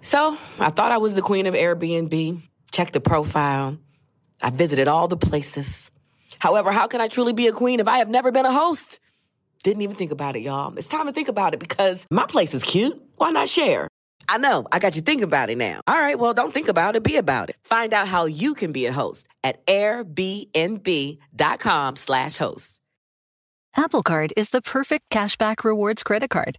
So I thought I was the queen of Airbnb, checked the profile. I visited all the places. However, how can I truly be a queen if I have never been a host? Didn't even think about it, y'all. It's time to think about it because my place is cute. Why not share? I know, I got you thinking about it now. All right, well, don't think about it, be about it. Find out how you can be a host at airbnb.com slash host. Apple Card is the perfect cashback rewards credit card.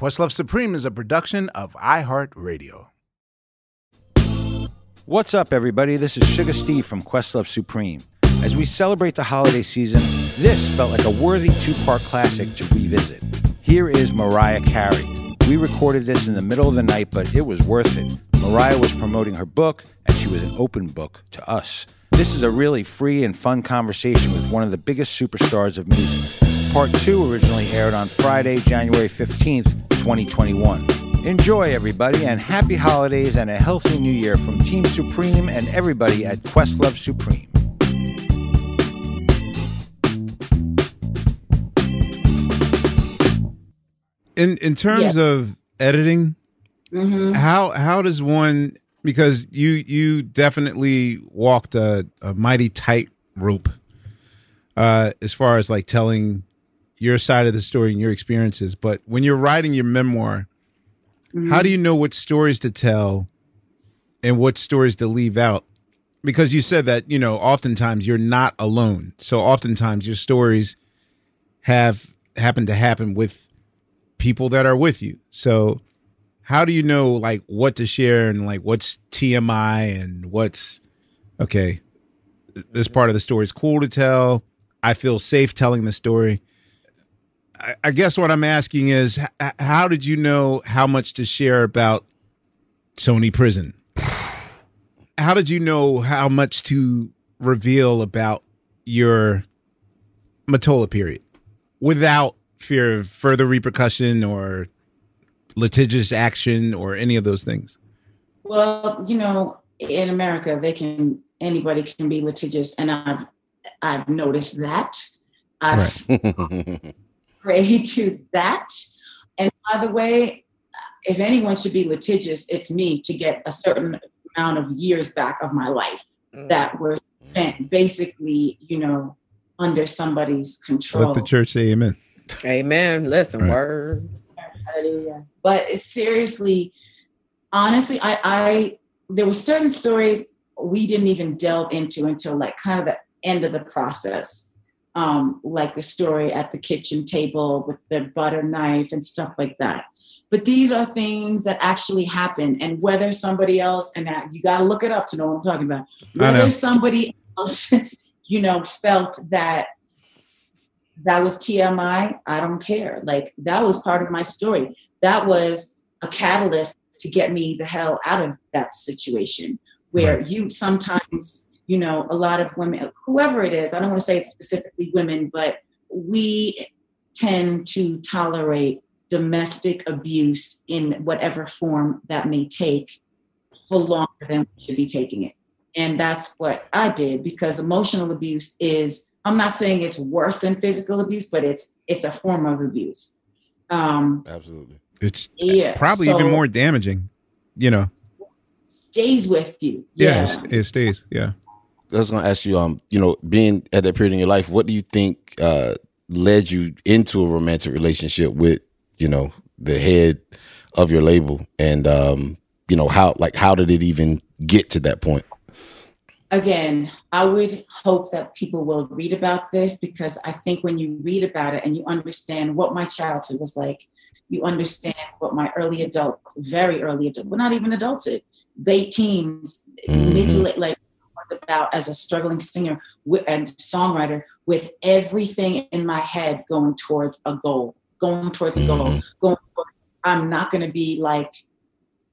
Questlove Supreme is a production of iHeartRadio. What's up, everybody? This is Sugar Steve from Questlove Supreme. As we celebrate the holiday season, this felt like a worthy two part classic to revisit. Here is Mariah Carey. We recorded this in the middle of the night, but it was worth it. Mariah was promoting her book, and she was an open book to us. This is a really free and fun conversation with one of the biggest superstars of music. Part 2 originally aired on Friday, January 15th, 2021. Enjoy, everybody, and happy holidays and a healthy new year from Team Supreme and everybody at Questlove Supreme. In in terms of editing, how how does one because you you definitely walked a, a mighty tight rope uh as far as like telling your side of the story and your experiences but when you're writing your memoir how do you know what stories to tell and what stories to leave out? Because you said that you know oftentimes you're not alone. So oftentimes your stories have happened to happen with people that are with you. So how do you know like what to share and like what's tmi and what's okay this part of the story is cool to tell. I feel safe telling the story I, I guess what I'm asking is, how did you know how much to share about Sony Prison? How did you know how much to reveal about your Mottola period without fear of further repercussion or litigious action or any of those things? Well, you know, in America, they can anybody can be litigious, and I've I've noticed that. I've prayed to that. And by the way, if anyone should be litigious, it's me to get a certain amount of years back of my life mm. that were spent basically, you know, under somebody's control. Let the church say amen. Amen. Listen, Right. word. But seriously, honestly, I, I there were certain stories we didn't even delve into until like kind of the end of the process. Um, like the story at the kitchen table with the butter knife and stuff like that. But these are things that actually happen, and whether somebody else and that you got to look it up to know what I'm talking about. Whether somebody else, you know, felt that that was TMI, I don't care. Like that was part of my story. That was a catalyst to get me the hell out of that situation where you sometimes, you know, a lot of women, whoever it is, I don't want to say it's specifically women, but we tend to tolerate domestic abuse in whatever form that may take for longer than we should be taking it. And that's what I did because emotional abuse is, I'm not saying it's worse than physical abuse, but it's it's a form of abuse. Um, Absolutely. It's yeah. probably so even more damaging, you know. stays with you. Yeah, Yeah. it it stays. Yeah. I was going to ask you, um, you know, being at that period in your life, what do you think uh, led you into a romantic relationship with, you know, the head of your label, and um, you know how, like, how did it even get to that point? again, I would hope that people will read about this because I think when you read about it and you understand what my childhood was like, you understand what my early adult, very early adult, well, not even adulthood, late teens, mm-hmm. mid to late, like about as a struggling singer and songwriter with everything in my head going towards a goal, going towards a goal, mm-hmm. going. Towards, I'm not going to be like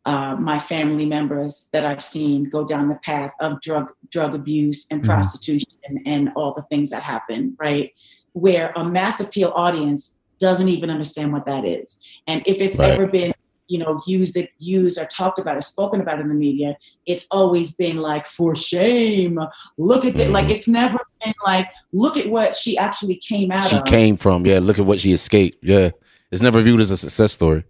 uh, my family members that I've seen go down the path of drug drug abuse and mm-hmm. prostitution and, and all the things that happen, right? Where a mass appeal audience doesn't even understand what that is, and if it's right. ever been you know used it used or talked about or spoken about in the media it's always been like for shame look at it like mm-hmm. it's never been like look at what she actually came out she of. came from yeah look at what she escaped yeah it's never viewed as a success story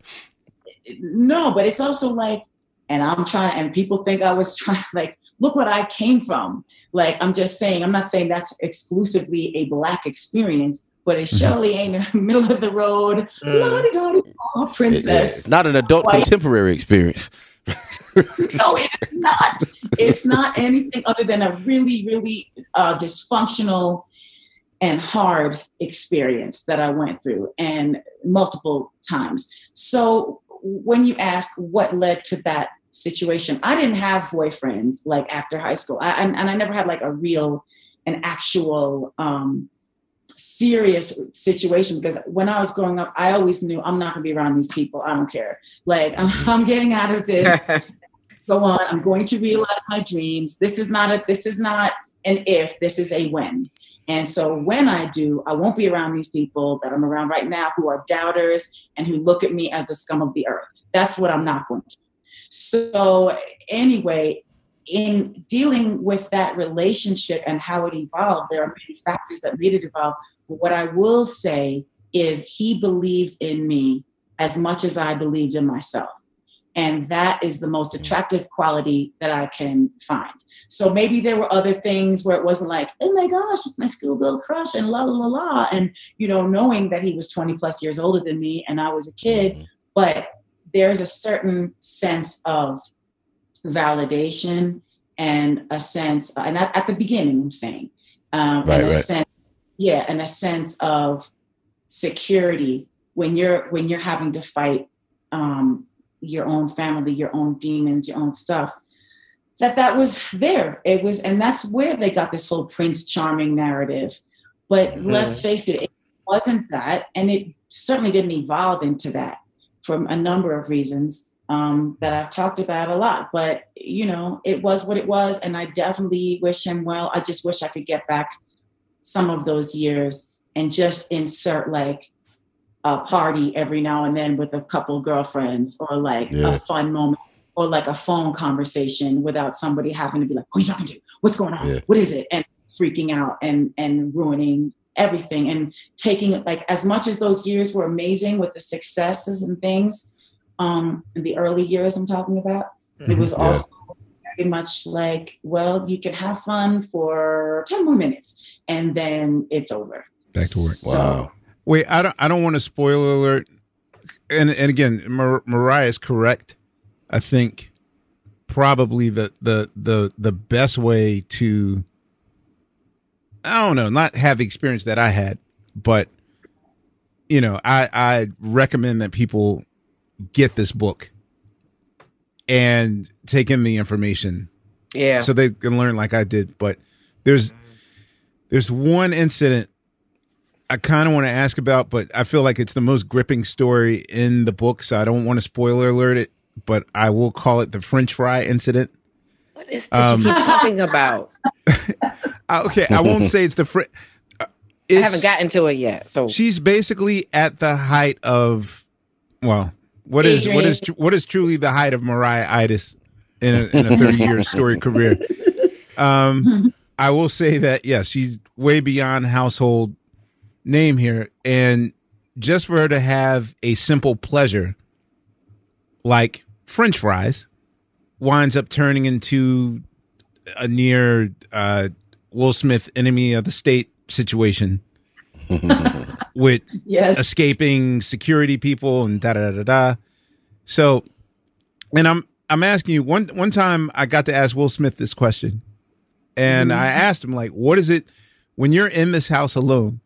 no, but it's also like, and I'm trying, and people think I was trying, like, look what I came from. Like, I'm just saying, I'm not saying that's exclusively a black experience, but it mm-hmm. surely ain't a middle of the road, mm. oh, princess. It's not an adult contemporary experience. no, it's not. It's not anything other than a really, really uh, dysfunctional and hard experience that I went through and multiple times. So when you ask what led to that situation, I didn't have boyfriends like after high school, I, and, and I never had like a real, an actual um, serious situation because when I was growing up, I always knew I'm not going to be around these people. I don't care. Like I'm, I'm getting out of this. Go on. I'm going to realize my dreams. This is not a. This is not an if. This is a when. And so when I do, I won't be around these people that I'm around right now who are doubters and who look at me as the scum of the earth. That's what I'm not going to. So, anyway, in dealing with that relationship and how it evolved, there are many factors that made it evolve. But what I will say is he believed in me as much as I believed in myself. And that is the most attractive quality that I can find. So maybe there were other things where it wasn't like, oh my gosh, it's my schoolgirl crush and la la la la. And, you know, knowing that he was 20 plus years older than me and I was a kid, mm-hmm. but there's a certain sense of validation and a sense, and at, at the beginning, I'm saying, um, right, and a right. sense, yeah, and a sense of security when you're when you're having to fight um, your own family, your own demons, your own stuff. That that was there. It was, and that's where they got this whole Prince Charming narrative. But mm-hmm. let's face it, it wasn't that, and it certainly didn't evolve into that from a number of reasons um, that I've talked about a lot. But you know, it was what it was, and I definitely wish him well. I just wish I could get back some of those years and just insert like a party every now and then with a couple girlfriends or like yeah. a fun moment or like a phone conversation without somebody having to be like, who are you talking to? What's going on? Yeah. What is it? And freaking out and and ruining everything and taking it like as much as those years were amazing with the successes and things, um, in the early years I'm talking about, mm-hmm. it was yeah. also very much like, well, you can have fun for 10 more minutes and then it's over. Back to work. So, wow. Wait, I don't. I don't want to spoil alert. And and again, Mar- Mariah is correct. I think probably the the the the best way to I don't know, not have the experience that I had, but you know, I I recommend that people get this book and take in the information. Yeah. So they can learn like I did, but there's there's one incident I kind of want to ask about, but I feel like it's the most gripping story in the book, so I don't want to spoiler alert it, but I will call it the French fry incident. What is this um, you keep talking about? okay, I won't say it's the French. Uh, I haven't gotten to it yet. So she's basically at the height of, well, what is what is what is truly the height of Mariah Itis in a, in a thirty year story career. Um, I will say that yes, yeah, she's way beyond household name here. And just for her to have a simple pleasure like French fries winds up turning into a near uh, Will Smith enemy of the state situation with yes. escaping security people and da da da da. So, and I'm I'm asking you one one time I got to ask Will Smith this question, And I asked him like, what is it when you're in this house alone?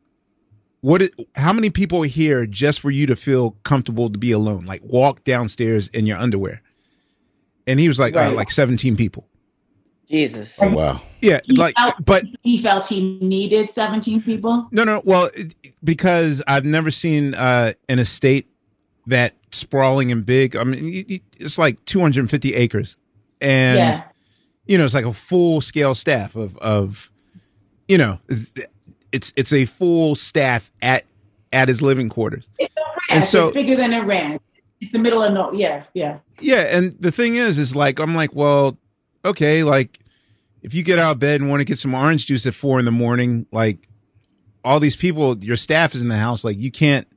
What is, how many people are here just for you to feel comfortable to be alone? Like walk downstairs in your underwear. And he was like, uh, Right. like 17 people. Jesus. Oh, wow. Yeah, He like, felt- but he felt he needed 17 people. no, no. Well, it, because I've never seen uh, an estate that sprawling and big. I mean, it's like 250 acres, and yeah. you know, it's like a full scale staff of of, you know, it's it's, a full staff at at his living quarters. It's a And ranch. so- it's bigger than a ranch. It's the middle of no. Yeah, yeah. Yeah, and the thing is, is like I'm like, well, okay, like if you get out of bed and want to get some orange juice at four in the morning, like all these people, your staff is in the house, like you can't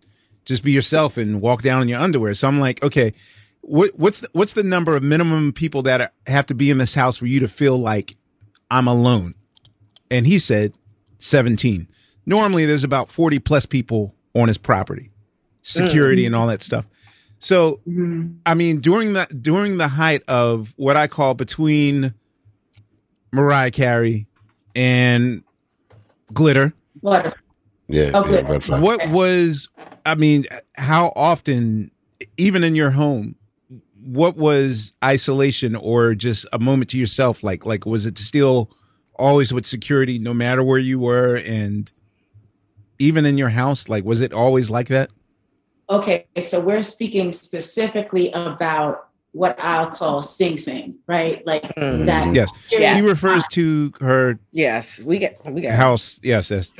just be yourself and walk down in your underwear. So I'm like, okay, what what's the, what's the number of minimum people that are, have to be in this house for you to feel like I'm alone? And he said 17. Normally, there's about 40 plus people on his property, security mm. and all that stuff. So mm-hmm. I mean, during that during the height of what I call between Mariah Carey and Glitter, What? Yeah, Oh, yeah, good. butterfly. what was I mean, how often, even in your home, what was isolation or just a moment to yourself? Like, like was it still always with security, no matter where you were, and even in your house? Like, was it always like that? Okay, so we're speaking specifically about what I'll call Sing Sing, right? Like Mhm. that. Yes, Yes. he refers to her Yes, we get we get house. Yes, yes.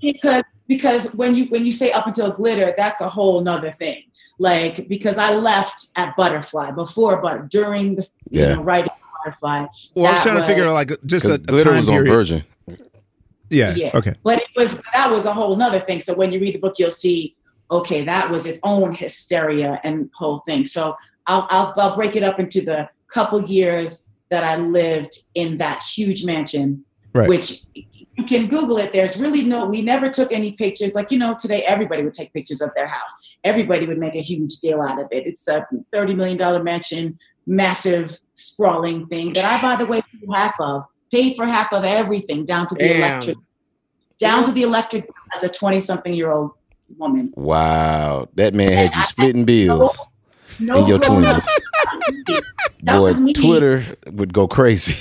because because when you when you say up until glitter, that's a whole nother thing. Like because I left at Butterfly before, but during the you Yeah. know writing Butterfly. Well, I was that trying to figure out like just a, a glitter was on period. Virgin. Yeah. Yeah. Okay. But it was that was a whole nother thing. So when you read the book, you'll see, okay, that was its own hysteria and whole thing. So I'll I'll, I'll break it up into the couple years that I lived in that huge mansion, Right. which you can Google it. There's really no, we never took any pictures. Like, you know, today everybody would take pictures of their house. Everybody would make a huge deal out of it. It's a $30 million mansion, massive, sprawling thing that I, by the way, paid half of, paid for half of everything down to the Damn. electric, down to the electric as a 20 something year old woman. Wow, that man had you splitting bills No in your grown-up. twenties. Boy. Twitter would go crazy.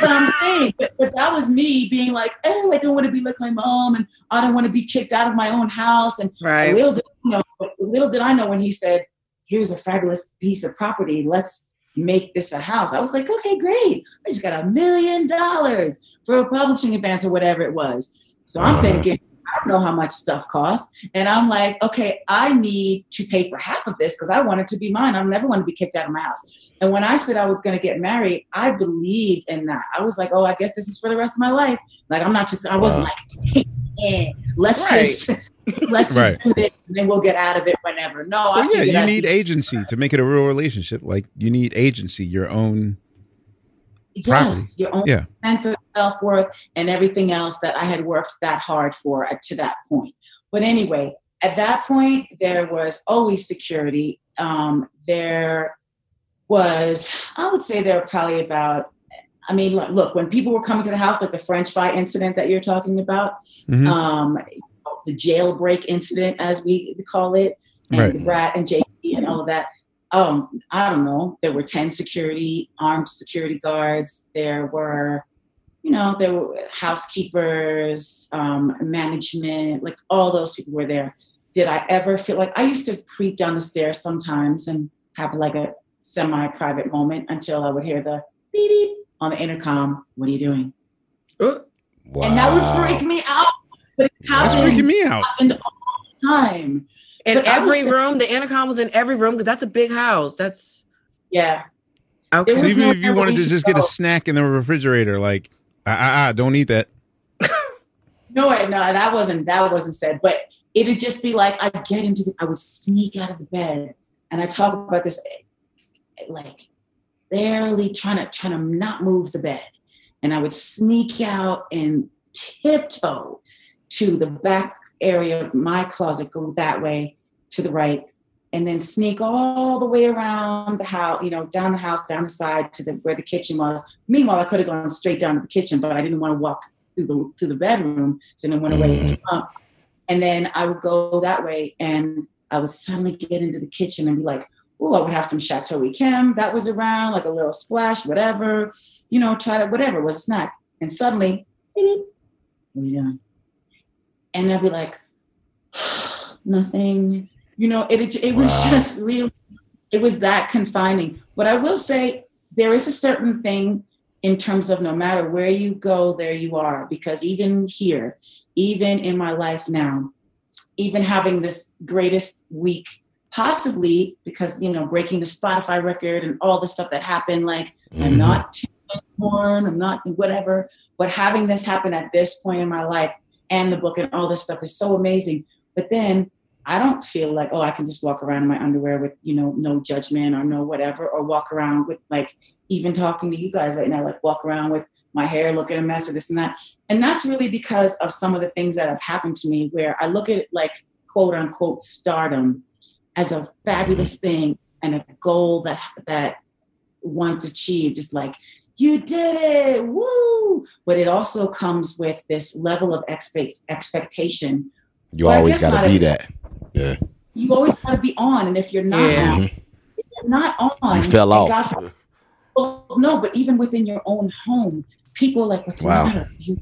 but I'm saying, but, but that was me being like, oh, I don't want to be like my mom, and I don't want to be kicked out of my own house. And Right. little did I know, little did I know when he said, "Here's a fabulous piece of property. Let's make this a house." I was like, okay, great. I just got a million dollars for a publishing advance or whatever it was. So I'm Uh-huh. thinking. I don't know how much stuff costs. And I'm like, okay, I need to pay for half of this because I want it to be mine. I never want to be kicked out of my house. And when I said I was going to get married, I believed in that. I was like, oh, I guess this is for the rest of my life. Like, I'm not just, I wasn't Wow. like, eh, let's Right. just, let's Right. just do this and then we'll get out of it whenever. No, I Well, yeah, you need agency to make it a real relationship. Like you need agency, your own. Yes, your own Yeah. sense of self worth and everything else that I had worked that hard for at- to that point. But anyway, at that point, there was always security. Um, there was, I would say, there were probably about. I mean, look, look, when people were coming to the house, like the French fry incident that you're talking about, Mhm. um, the jailbreak incident, as we call it, and Right. Rat and JP and all of that. Um, I don't know. There were 10 security, armed security guards. There were, you know, there were housekeepers, um, management, like all those people were there. Did I ever feel like I used to creep down the stairs sometimes and have like a semi private moment until I would hear the beep beep on the intercom. What are you doing? Ooh. Wow. And that would freak me out. But it That's happened, freaking me out. happened all the time. In But I was every room, the intercom was in every room because that's a big house. That's Yeah. okay. So even no if you wanted to way to just get a snack in the refrigerator, like ah ah, ah don't eat that. No, no, that wasn't that wasn't said. But it'd just be like I'd get into the I would sneak out of the bed and I talk about this like barely trying to trying to not move the bed. And I would sneak out and tiptoe to the back area of my closet, go that way to the right, and then sneak all the way around the house, you know, down the house, down the side to the where the kitchen was. Meanwhile, I could have gone straight down to the kitchen, but I didn't want to walk through the through the bedroom, so then went away. Um, and then I would go that way, and I would suddenly get into the kitchen and be like, "Oh, I would have some Chateau Yquem that was around, like a little splash, whatever, you know, try to whatever was a snack." And suddenly, beep, yeah, and I'd be like, "Nothing." You know, it it was wow. just really, it was that confining. But I will say there is a certain thing in terms of no matter where you go, there you are. Because even here, even in my life now, even having this greatest week, possibly because you know breaking the Spotify record and all the stuff that happened, like mm-hmm. I'm not too porn, I'm not whatever. But having this happen at this point in my life and the book and all this stuff is so amazing. But then I don't feel like, oh, I can just walk around in my underwear with, you know, no judgment or no whatever, or walk around with like even talking to you guys right now, like walk around with my hair looking a mess or this and that. And that's really because of some of the things that have happened to me where I look at it like quote unquote stardom as a fabulous thing and a goal that that once achieved is like, you did it, woo! But it also comes with this level of expect expectation. You always gotta be that yeah. You always got to be on, and if you're not, yeah. on, if you're not on, you fell off. well, no, but even within your own home, people like, "What's wow. the matter?" You,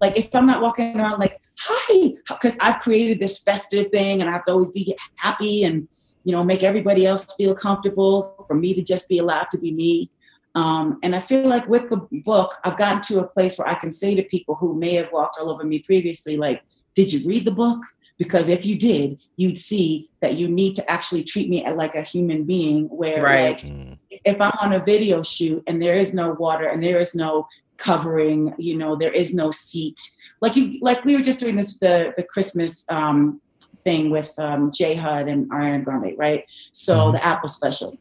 like if I'm not walking around like, "Hi," because I've created this festive thing, and I have to always be happy and you know make everybody else feel comfortable for me to just be allowed to be me. Um, and I feel like with the book, I've gotten to a place where I can say to people who may have walked all over me previously, like, "Did you read the book?" because if you did you'd see that you need to actually treat me like a human being where right. like mm. if i'm on a video shoot and there is no water and there is no covering you know there is no seat like you like we were just doing this the the christmas um thing with um j hud and ariana grande right so mm. the apple special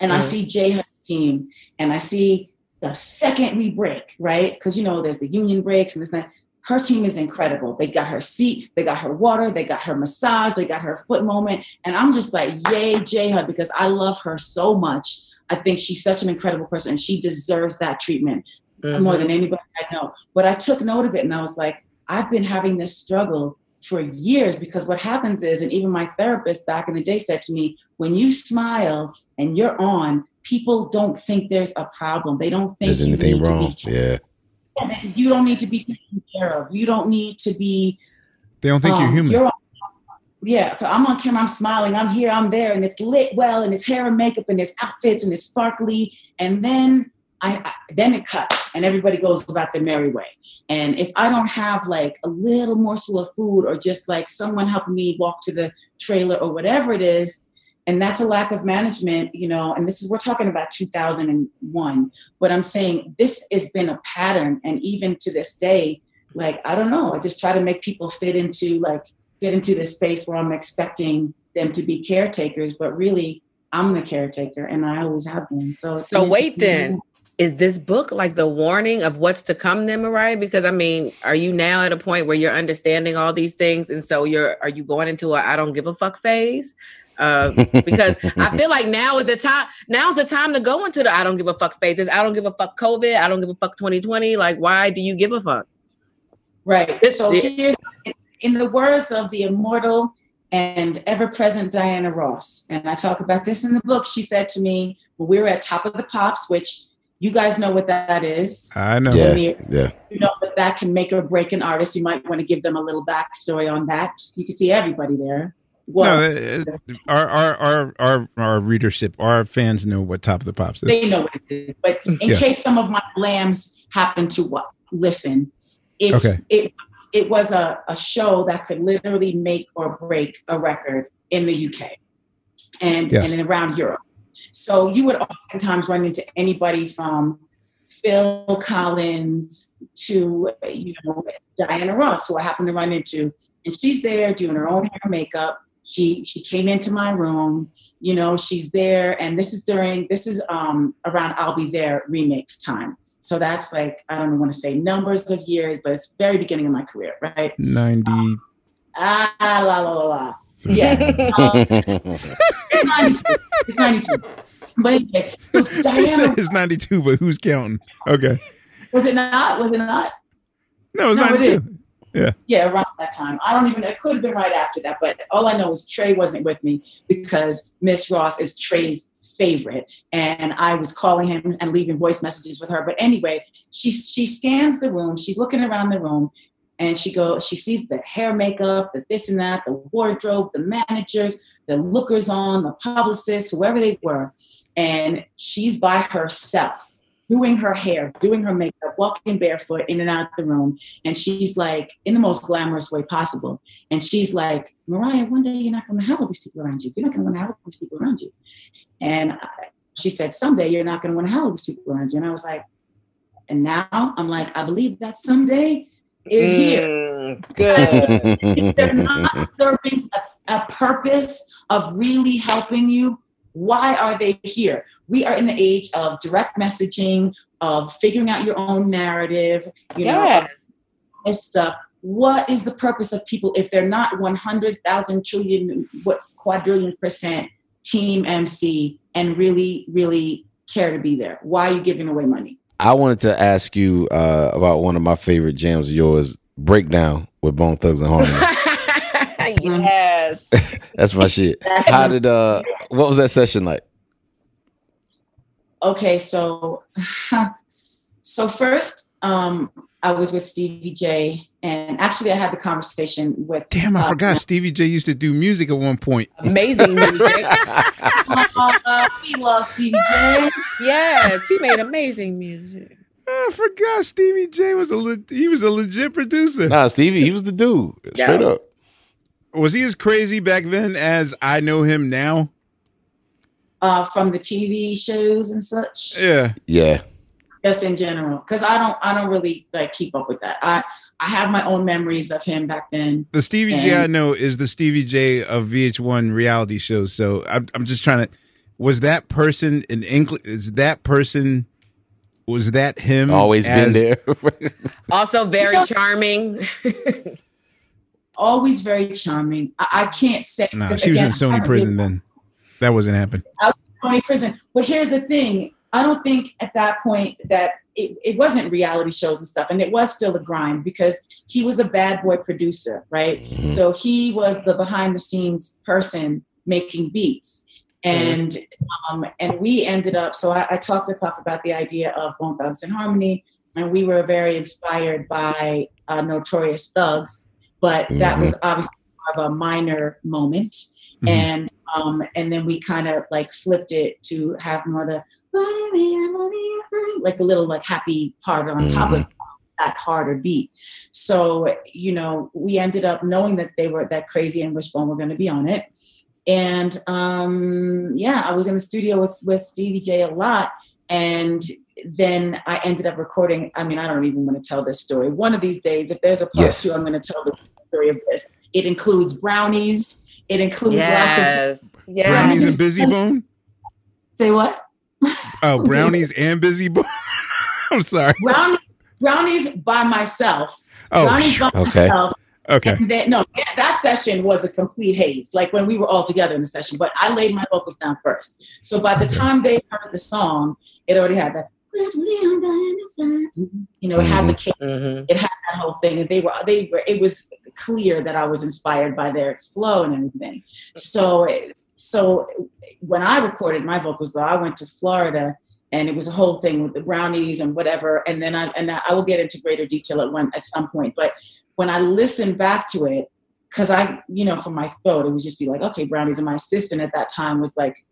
and mm. i see j hud team and i see the second we break right because you know there's the union breaks and this and that her team is incredible. They got her seat, they got her water, they got her massage, they got her foot moment. And I'm just like, yay, J Hud, because I love her so much. I think she's such an incredible person and she deserves that treatment mm-hmm. more than anybody I know. But I took note of it and I was like, I've been having this struggle for years because what happens is, and even my therapist back in the day said to me, when you smile and you're on, people don't think there's a problem. They don't think there's anything wrong. Yeah you don't need to be taken care of. You don't need to be. They don't think um, you're human. You're, yeah, I'm on camera. I'm smiling. I'm here. I'm there, and it's lit well, and it's hair and makeup, and it's outfits, and it's sparkly. And then I, I then it cuts, and everybody goes about their merry way. And if I don't have like a little morsel of food, or just like someone helping me walk to the trailer, or whatever it is, and that's a lack of management you know and this is we're talking about 2001 but i'm saying this has been a pattern and even to this day like i don't know i just try to make people fit into like fit into this space where i'm expecting them to be caretakers but really i'm the caretaker and i always have been. So so wait then is this book like the warning of what's to come then mariah because i mean are you now at a point where you're understanding all these things and so you're are you going into a i don't give a fuck phase uh, because I feel like now is the time. Now's the time to go into the I don't give a fuck phases. I don't give a fuck COVID. I don't give a fuck 2020. Like, why do you give a fuck? Right. so here's in the words of the immortal and ever-present Diana Ross, and I talk about this in the book. She said to me when we were at Top of the Pops, which you guys know what that is. I know. Yeah, yeah. You know that that can make or break an artist. You might want to give them a little backstory on that. You can see everybody there. Well, no, our, our our our our readership, our fans know what Top of the Pops is. They know what it is, but in yeah. case some of my lambs happen to what listen, it's okay. it it was a, a show that could literally make or break a record in the UK and yes. and around Europe. So you would oftentimes run into anybody from Phil Collins to you know Diana Ross, who I happen to run into, and she's there doing her own hair makeup. She she came into my room you know she's there. And this is during this is um around i'll be there remake time. So that's like i don't want to say numbers of years but it's very beginning of my career right? 90 ah la la la la Yeah. Um, it's 92. It's 92. But anyway, so she Diana, said it's 92, but who's counting? Okay. was it not? Was it not? No, it's No, it 92. Yeah. Yeah, around that time. I don't even, it could have been right after that, but all I know is Trey wasn't with me because Miss Ross is Trey's favorite. And I was calling him and leaving voice messages with her. But anyway, she, she scans the room, she's looking around the room, and she goes, she sees the hair makeup, the this and that, the wardrobe, the managers, the lookers on, the publicists, whoever they were. And she's by herself doing her hair, doing her makeup, walking barefoot in and out of the room. And she's like, in the most glamorous way possible. And she's like, Mariah, one day you're not going to have all these people around you. You're not going to have all these people around you. And I, she said, someday you're not going to want to have all these people around you. And I was like, and now I'm like, I believe that someday is here. Mm, good. if they're not serving a, a purpose of really helping you, why are they here? We are in the age of direct messaging, of figuring out your own narrative, you know, Yes. of this stuff. What is the purpose of people if they're not 100,000 trillion, what quadrillion percent team MC and really, really care to be there? Why are you giving away money? I wanted to ask you uh, about one of my favorite jams of yours, Breakdown with Bone Thugs and Harmony. yes. That's my shit. How did uh what was that session like? okay so so first um i was with stevie j and actually i had the conversation with Damn, I uh, forgot Stevie J used to do music at one point. Amazing music. uh, we love stevie j yes, he made amazing music. I forgot Stevie J was a le- he was a legit producer. Nah, Stevie, he was the dude. Straight Yeah. up. Was he as crazy back then as I know him now? uh from the tv shows and such Yeah. Yeah. just in general because i don't i don't really like keep up with that i i have my own memories of him back then The Stevie J I know is the Stevie J of VH1 reality shows. So I'm, I'm just trying to. Was that person in English? Is that person? Was that him? Always been there. Also very charming. always very charming i, I can't say Nah, 'cause she was in Sony prison really- then. That wasn't happening. Sony prison. But here's the thing: I don't think at that point that it, it wasn't reality shows and stuff, and it was still a grind because he was a bad boy producer, right? So he was the behind the scenes person making beats. And um, and we ended up. So I, I talked to Puff about the idea of Bone Thugs and Harmony, and we were very inspired by uh, Notorious Thugs, but that was obviously more of a minor moment Mhm. and um and then we kind of like flipped it to have more the like a little like happy part on top of that harder beat so you know we ended up knowing that they were that Krayzie and Wish Bone were going to be on it and um yeah i was in the studio with, with stevie j a lot and then i ended up recording i mean i don't even want to tell this story one of these days if there's a part Yes. two i'm going to tell the story of this it includes brownies it includes lots of yes. Yes. Brownies and Bizzy Bone. say what Oh, brownies and Bizzy Bone. I'm sorry. brownies brownies by myself Oh, brownies by okay. myself okay. And then, no, that- that session was a complete haze. Like when we were all together in the session, but I laid my vocals down first. So by the time they heard the song, it already had that. You know, it had the kick, Mhm. it had that whole thing, and they were they were. It was clear that I was inspired by their flow and everything. So, so when I recorded my vocals, though, I went to Florida. And it was a whole thing with the brownies and whatever. And then I and I will get into greater detail at one at some point. But when I listened back to it, because I, you know, from my throat, it would just be like, okay, brownies. And my assistant at that time was like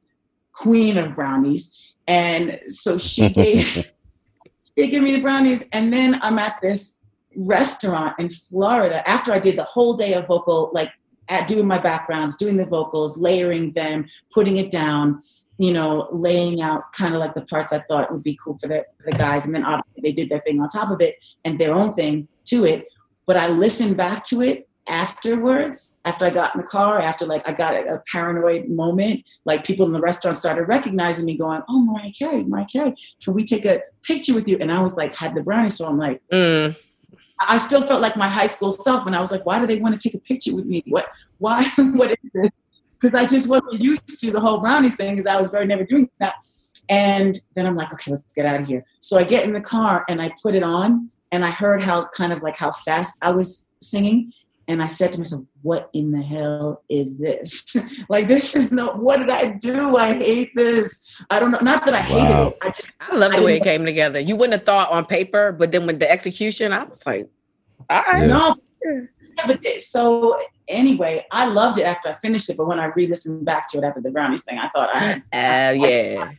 queen of brownies. And so she gave, they give me the brownies. And then I'm at this restaurant in Florida after I did the whole day of vocal, like at doing my backgrounds, doing the vocals, layering them, putting it down, you know, laying out kind of like the parts I thought would be cool for the, for the guys. And then obviously they did their thing on top of it and their own thing to it. But I listened back to it afterwards, after I got in the car, after like I got a, paranoid moment, like people in the restaurant started recognizing me, going, "Oh, Mariah Carey, Mariah Carey, can we take a picture with you?" And I was like, had the brownie, so I'm like, Mm. I still felt like my high school self, and I was like, why do they want to take a picture with me? What? Why? what is this? Because I just wasn't used to the whole brownies thing, because I was very never doing that. And then I'm like, okay, let's get out of here. So I get in the car and I put it on, and I heard how kind of like how fast I was singing, and I said to myself, what in the hell is this? like, this is no, what did I do? I hate this. I don't know. Not that I hated wow. it. I, just, I love the I way it came together. You wouldn't have thought on paper, but then with the execution, I was like, all right. Yeah. No. Yeah, but so anyway, I loved it after I finished it. But when I re-listened back to it after the brownies thing, I thought I had, uh, yeah.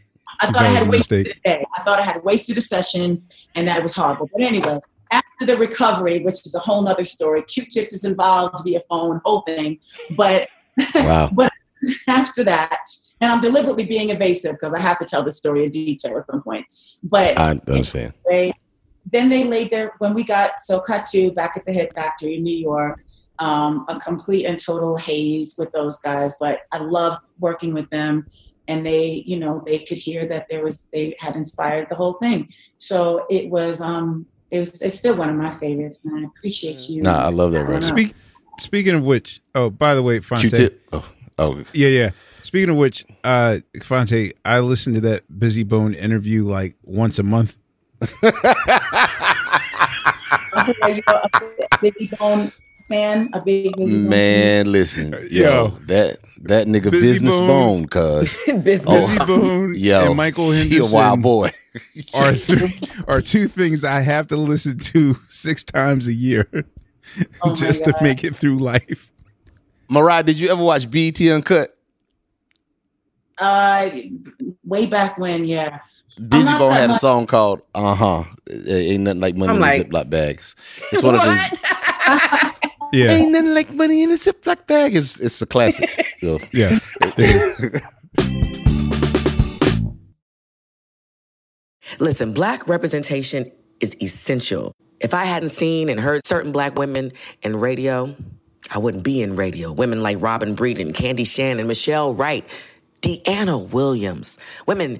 I, I thought I had wasted a day. I thought I had wasted a session and that was horrible. But anyway, after the recovery, which is a whole nother story, Q-tip is involved via phone, whole thing. But wow. but after that, and I'm deliberately being evasive because I have to tell the story in detail at some point. But I understand. Anyway, then they laid there when we got Sokatu back at the Hit Factory in New York. Um, a complete and total haze with those guys, but I loved working with them, and they, you know, they could hear that there was they had inspired the whole thing. So it was um, it was it's still one of my favorites, and I appreciate you. Nah, I love that record. Speak, speaking of which, oh, by the way, Phonte, Q-tip. Oh, oh, yeah, yeah. Speaking of which, uh, Phonte, I listen to that Bizzy Bone interview like once a month. Bizzy Bone fan, a big Bizzy Man, fan. listen, yo, yo, that that nigga Busy business bone, bone cuz business oh, Bone, yo, and Michael Henderson, he a wild boy. are th- are two things I have to listen to six times a year oh just to make it through life. Mariah, did you ever watch BET Uncut? Uh, way back when, yeah. Bizzy Bone had a song called "Uh Huh." Ain't nothing like money I'm in like, Ziploc bags. It's one of his. Yeah. Ain't nothing like money in a Ziploc bag. It's it's a classic. So. Yeah. Listen, black representation is essential. If I hadn't seen and heard certain black women in radio, I wouldn't be in radio. Women like Robin Breeden, Candy Shannon, Michelle Wright, Deanna Williams. Women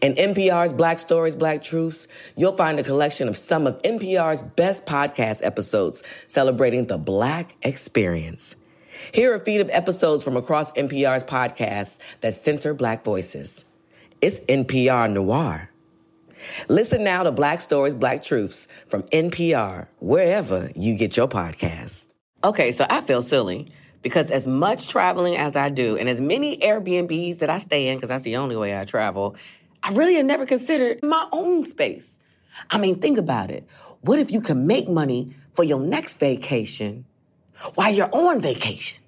In NPR's Black Stories, Black Truths, you'll find a collection of some of NPR's best podcast episodes celebrating the Black experience. Here are a feed of episodes from across NPR's podcasts that center Black voices. It's NPR Noir. Listen now to Black Stories, Black Truths from NPR, wherever you get your podcasts. Okay, so I feel silly because as much traveling as I do and as many Airbnbs that I stay in, because that's the only way I travel, I really had never considered my own space. I mean, think about it. What if you can make money for your next vacation while you're on vacation?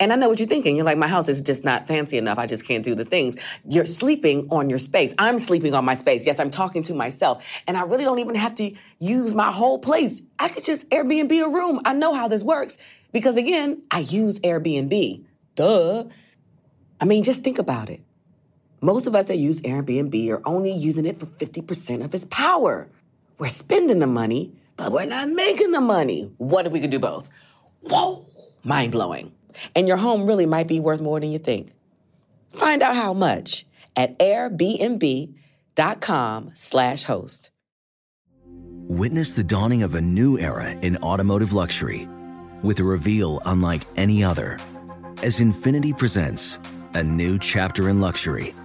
And I know what you're thinking. You're like, my house is just not fancy enough. I just can't do the things. You're sleeping on your space. I'm sleeping on my space. Yes, I'm talking to myself. And I really don't even have to use my whole place. I could just Airbnb a room. I know how this works because, again, I use Airbnb. Duh. I mean, just think about it. Most of us that use Airbnb are only using it for 50% of its power. We're spending the money, but we're not making the money. What if we could do both? Whoa, mind blowing. And your home really might be worth more than you think. Find out how much at airbnb.com slash host. Witness the dawning of a new era in automotive luxury with a reveal unlike any other as Infiniti presents a new chapter in luxury –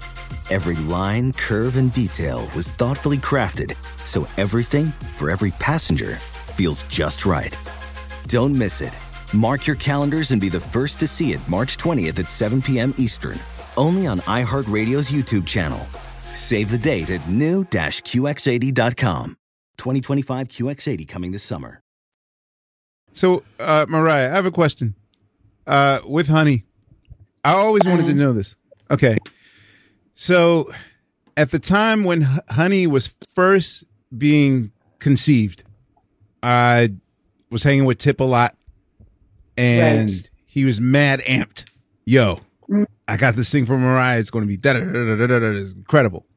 Every line, curve, and detail was thoughtfully crafted so everything for every passenger feels just right. Don't miss it. Mark your calendars and be the first to see it March 20th at 7 p.m. Eastern, only on iHeartRadio's YouTube channel. Save the date at new-QX80.com. 2025 QX80 coming this summer. So, uh, Mariah, I have a question. Uh, with Honey, I always wanted to uh-huh. know this. Okay. So, at the time when Honey was first being conceived, I was hanging with Tip a lot and right. he was mad amped. Yo, mm. I got this thing from Mariah. It's going to be da da da da da da. incredible.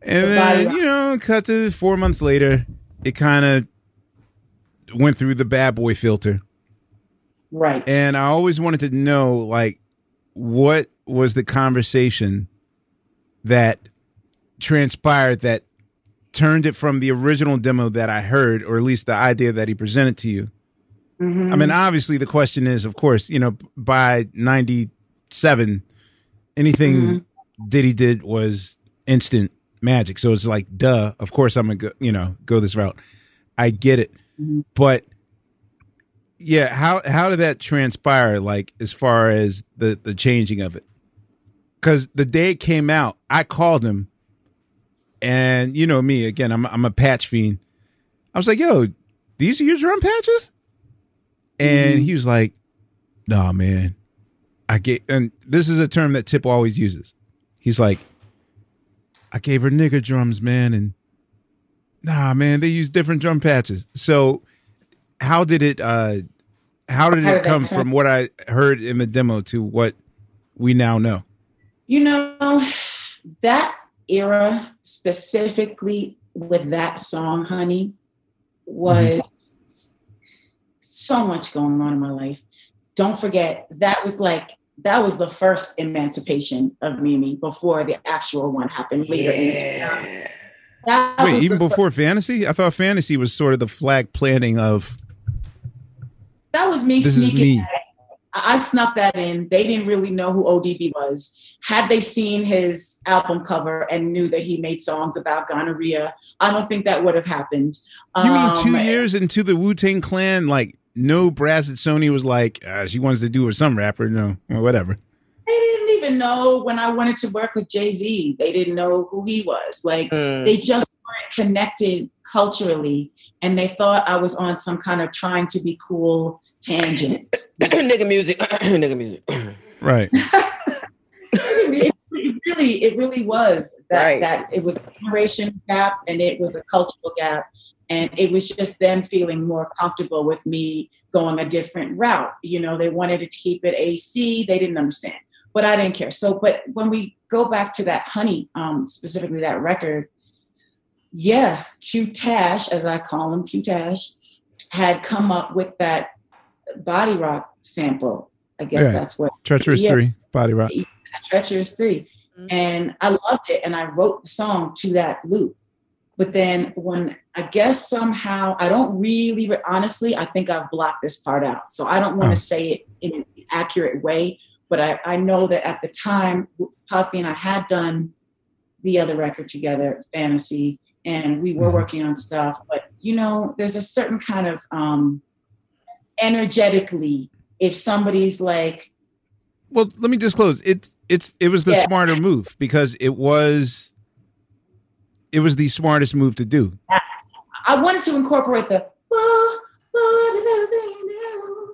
And then you know, cut to four months later, it kind of went through the bad boy filter. Right. And I always wanted to know, like, what was the conversation that transpired that turned it from the original demo that I heard, or at least the idea that he presented to you, Mm-hmm. I mean, obviously, the question is, of course, you know, by '97, anything mm-hmm. Diddy did was instant magic. So it's like, duh. Of course, I'm gonna go, you know go this route. I get it, mm-hmm. but yeah, how how did that transpire? Like as far as the the changing of it, because the day it came out, I called him, and you know me again. I'm I'm a patch fiend. I was like, yo, these are your drum patches? And mm-hmm. he was like, nah, man. I get and this is a term that Tip always uses. He's like, I gave her nigger drums, man, and nah, man, they use different drum patches. So how did it uh how did it come from what I heard in the demo to what we now know? You know, that era specifically with that song, honey, was mm-hmm so much going on in my life. Don't forget, that was like, that was the first emancipation of Mimi before the actual one happened later. Yeah. Wait, even before first. fantasy? I thought fantasy was sort of the flag planting of. That was me this sneaking. Me. I snuck that in. They didn't really know who ODB was. Had they seen his album cover and knew that he made songs about gonorrhea, I don't think that would have happened. You mean two um, years into the Wu Tang Clan, like no brass at Sony was like, uh, she wants to do with some rapper. No, or whatever. They didn't even know when I wanted to work with Jay Z. They didn't know who he was. Like mm. they just weren't connected culturally, and they thought I was on some kind of trying to be cool tangent. nigga music, nigga music. Right. it, really, it really was that right. that it was a generation gap and it was a cultural gap and it was just them feeling more comfortable with me going a different route. You know, they wanted to keep it AC. They didn't understand, but I didn't care. So, but when we go back to that honey, um, specifically that record, yeah, Q Tash, as I call him, Q Tash, had come up with that body rock sample. I guess yeah. that's what Treacherous yeah, Three, body rock. Treacherous 3 mm-hmm. And I loved it. And I wrote the song to that loop. But then when I guess somehow I don't really, honestly, I think I've blocked this part out. So I don't want to oh. say it in an accurate way, but I, I know that at the time, Puffy and I had done the other record together, Fantasy, and we were mm-hmm. working on stuff. But, you know, there's a certain kind of um, energetically, if somebody's like, well, let me disclose it. It's it was the yeah. smarter move because it was it was the smartest move to do. I wanted to incorporate the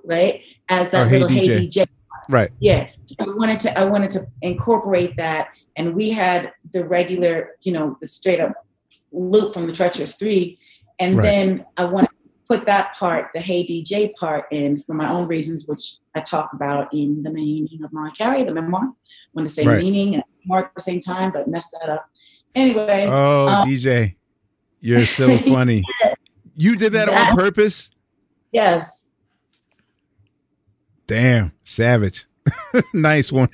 right as that oh, little hey DJ. hey DJ. Right. Yeah. So I wanted to I wanted to incorporate that, and we had the regular, you know, the straight up loop from the Treacherous Three, and right. then I wanted put that part, the Hey DJ part, in for my own reasons, which I talk about in the meaning of Mariah Carey, the memoir. When to say right. meaning and more at the same time, but mess that up. Anyway. Oh, um, DJ, you're so funny. You did that, that on purpose? Yes. Damn, savage. nice one.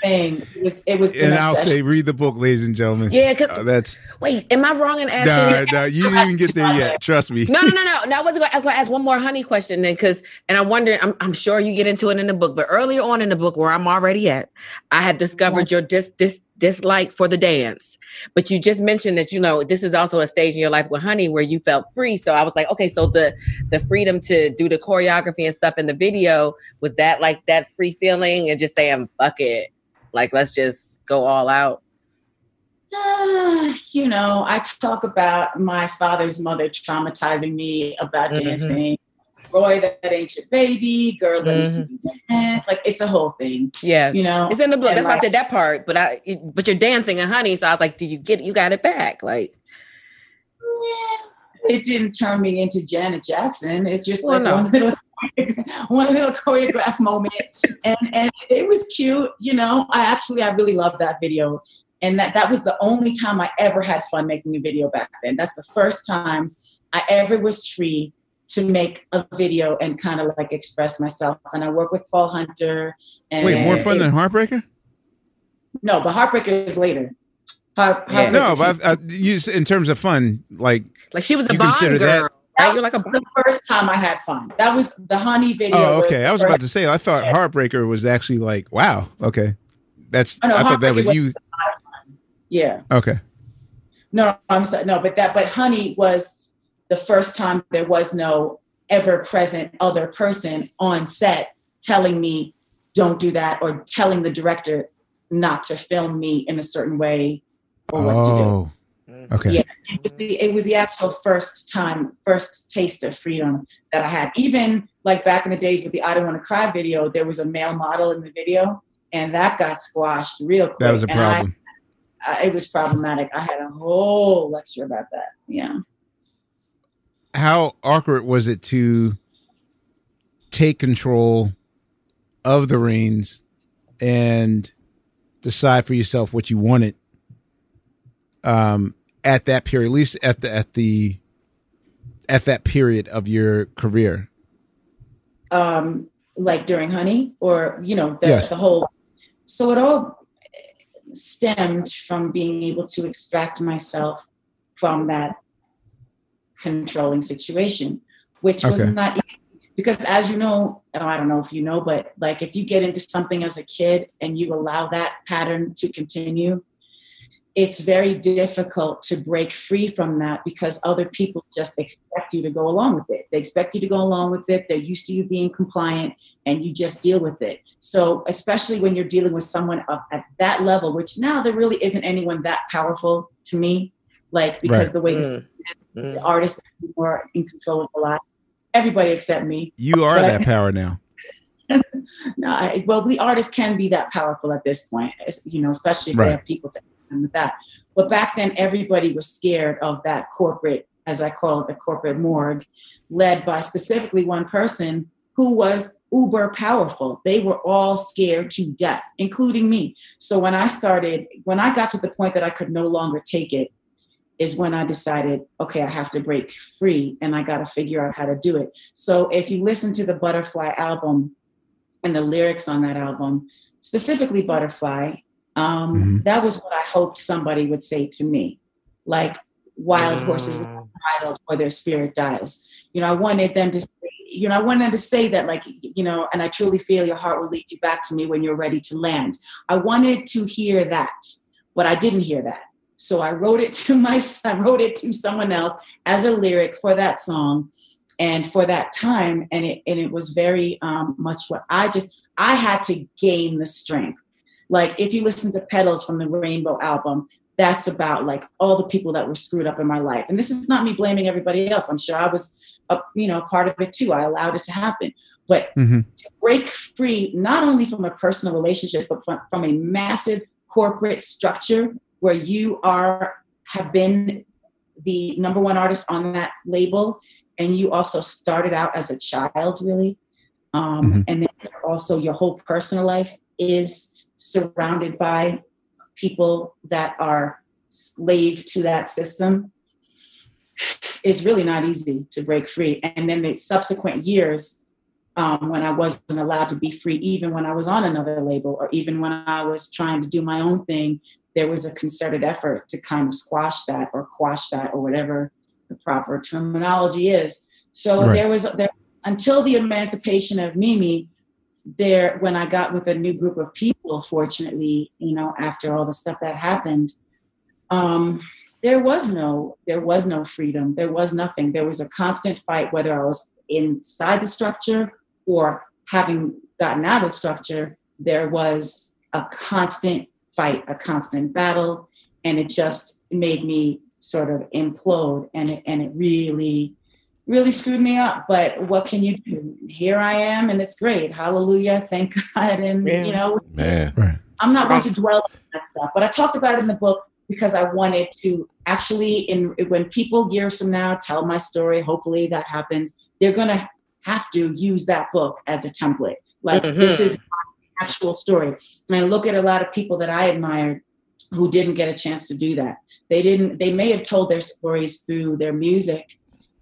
thing. It was. It was. And I'll say, read the book, ladies and gentlemen. Yeah, because uh, that's. Wait, am I wrong in asking? No, no, you didn't even get there yet. Trust me. No, no, no, no. Now I was going to ask one more honey question then, because, and I'm wondering, I'm, I'm sure you get into it in the book, but earlier on in the book, where I'm already at, I had discovered your dis dis dislike for the dance. But you just mentioned that you know this is also a stage in your life with Honey where you felt free. So I was like, okay, so the the freedom to do the choreography and stuff in the video was that like that free feeling and just saying fuck it, like let's just go all out. Uh, you know, I talk about my father's mother traumatizing me about mm-hmm. dancing Roy, that, that ain't your baby, girl that used to be dance. Like it's a whole thing. Yes. You know, it's in the book. That's like, why I said that part. But I but you're dancing and honey. So I was like, did you get you got it back? Like yeah, it didn't turn me into Janet Jackson. It's just well, like no. one little one little choreograph moment. And and it was cute, you know. I actually I really love that video. And that that was the only time I ever had fun making a video back then. That's the first time I ever was free to make a video and kind of like express myself. And I work with Paul Hunter. And Wait, more fun it, than Heartbreaker? No, but Heartbreaker is later. Heart, yeah. No, but I, I, you, in terms of fun, like like she was a Bond girl. That, right? You're like a the first time I had fun. That was the Honey video. Oh, okay. I was about to say. I thought Heartbreaker was actually like, wow. Okay, that's. Oh, no, I thought that was, was you. Yeah. Okay. No, I'm sorry. No, but that, but Honey was the first time there was no ever present other person on set telling me don't do that or telling the director not to film me in a certain way or oh, what to do. Oh, mm-hmm. okay. Yeah, it was, the, it was the actual first time, first taste of freedom that I had. Even like back in the days with the I Don't Want to Cry video, there was a male model in the video, and that got squashed real quick. That was a problem. I, I, it was problematic. I had a whole lecture about that. Yeah how awkward was it to take control of the reins and decide for yourself what you wanted um at that period at least at the at the at that period of your career um like during honey or you know the, yes. the whole so it all stemmed from being able to extract myself from that controlling situation, which was not easy. Because as you know, I don't know if you know, but like if you get into something as a kid and you allow that pattern to continue, it's very difficult to break free from that because other people just expect you to go along with it. They expect you to go along with it. They're used to you being compliant and you just deal with it. So, especially when you're dealing with someone up at that level, which now there really isn't anyone that powerful to me, like because right. the way mm. Mm. The artists more in control of a lot. Everybody except me. You are but that I, power now. no, I, well, the artists can be that powerful at this point, you know, especially if right. they have people to help with that. But back then, everybody was scared of that corporate, as I call it, the corporate morgue, led by specifically one person who was uber powerful. They were all scared to death, including me. So when I started, when I got to the point that I could no longer take it, is when I decided, okay, I have to break free and I got to figure out how to do it. So if you listen to the Butterfly album and the lyrics on that album, specifically Butterfly, um, mm-hmm. that was what I hoped somebody would say to me. Like, wild mm. horses wild or their spirit dies. You know, I wanted them to say, you know, I wanted them to say that, like, you know, and I truly feel your heart will lead you back to me when you're ready to land. I wanted to hear that, but I didn't hear that. So I wrote it to my I wrote it to someone else as a lyric for that song and for that time. And it and it was very um, much what I just I had to gain the strength. Like if you listen to Petals from the Rainbow album, that's about like all the people that were screwed up in my life. And this is not me blaming everybody else. I'm sure I was a you know part of it too. I allowed it to happen. But mm-hmm. to break free, not only from a personal relationship, but from, from a massive corporate structure where you are have been the number one artist on that label and you also started out as a child really. Um, mm-hmm. and then also your whole personal life is surrounded by people that are slave to that system. It's really not easy to break free. And then the subsequent years um, when I wasn't allowed to be free, even when I was on another label, or even when I was trying to do my own thing, there was a concerted effort to kind of squash that or quash that or whatever the proper terminology is. So right. there was there until the emancipation of Mimi, there when I got with a new group of people, fortunately, you know, after all the stuff that happened, um, there was no there was no freedom. There was nothing. There was a constant fight, whether I was inside the structure or having gotten out of the structure, there was a constant fight, a constant battle, and it just made me sort of implode and it, and it really really screwed me up but what can you do here i am and it's great hallelujah thank god and yeah. you know Man. Right. i'm not going to dwell on that stuff but i talked about it in the book because i wanted to actually in when people years from now tell my story hopefully that happens they're going to have to use that book as a template like mm-hmm. this is my actual story and i look at a lot of people that i admired who didn't get a chance to do that they didn't they may have told their stories through their music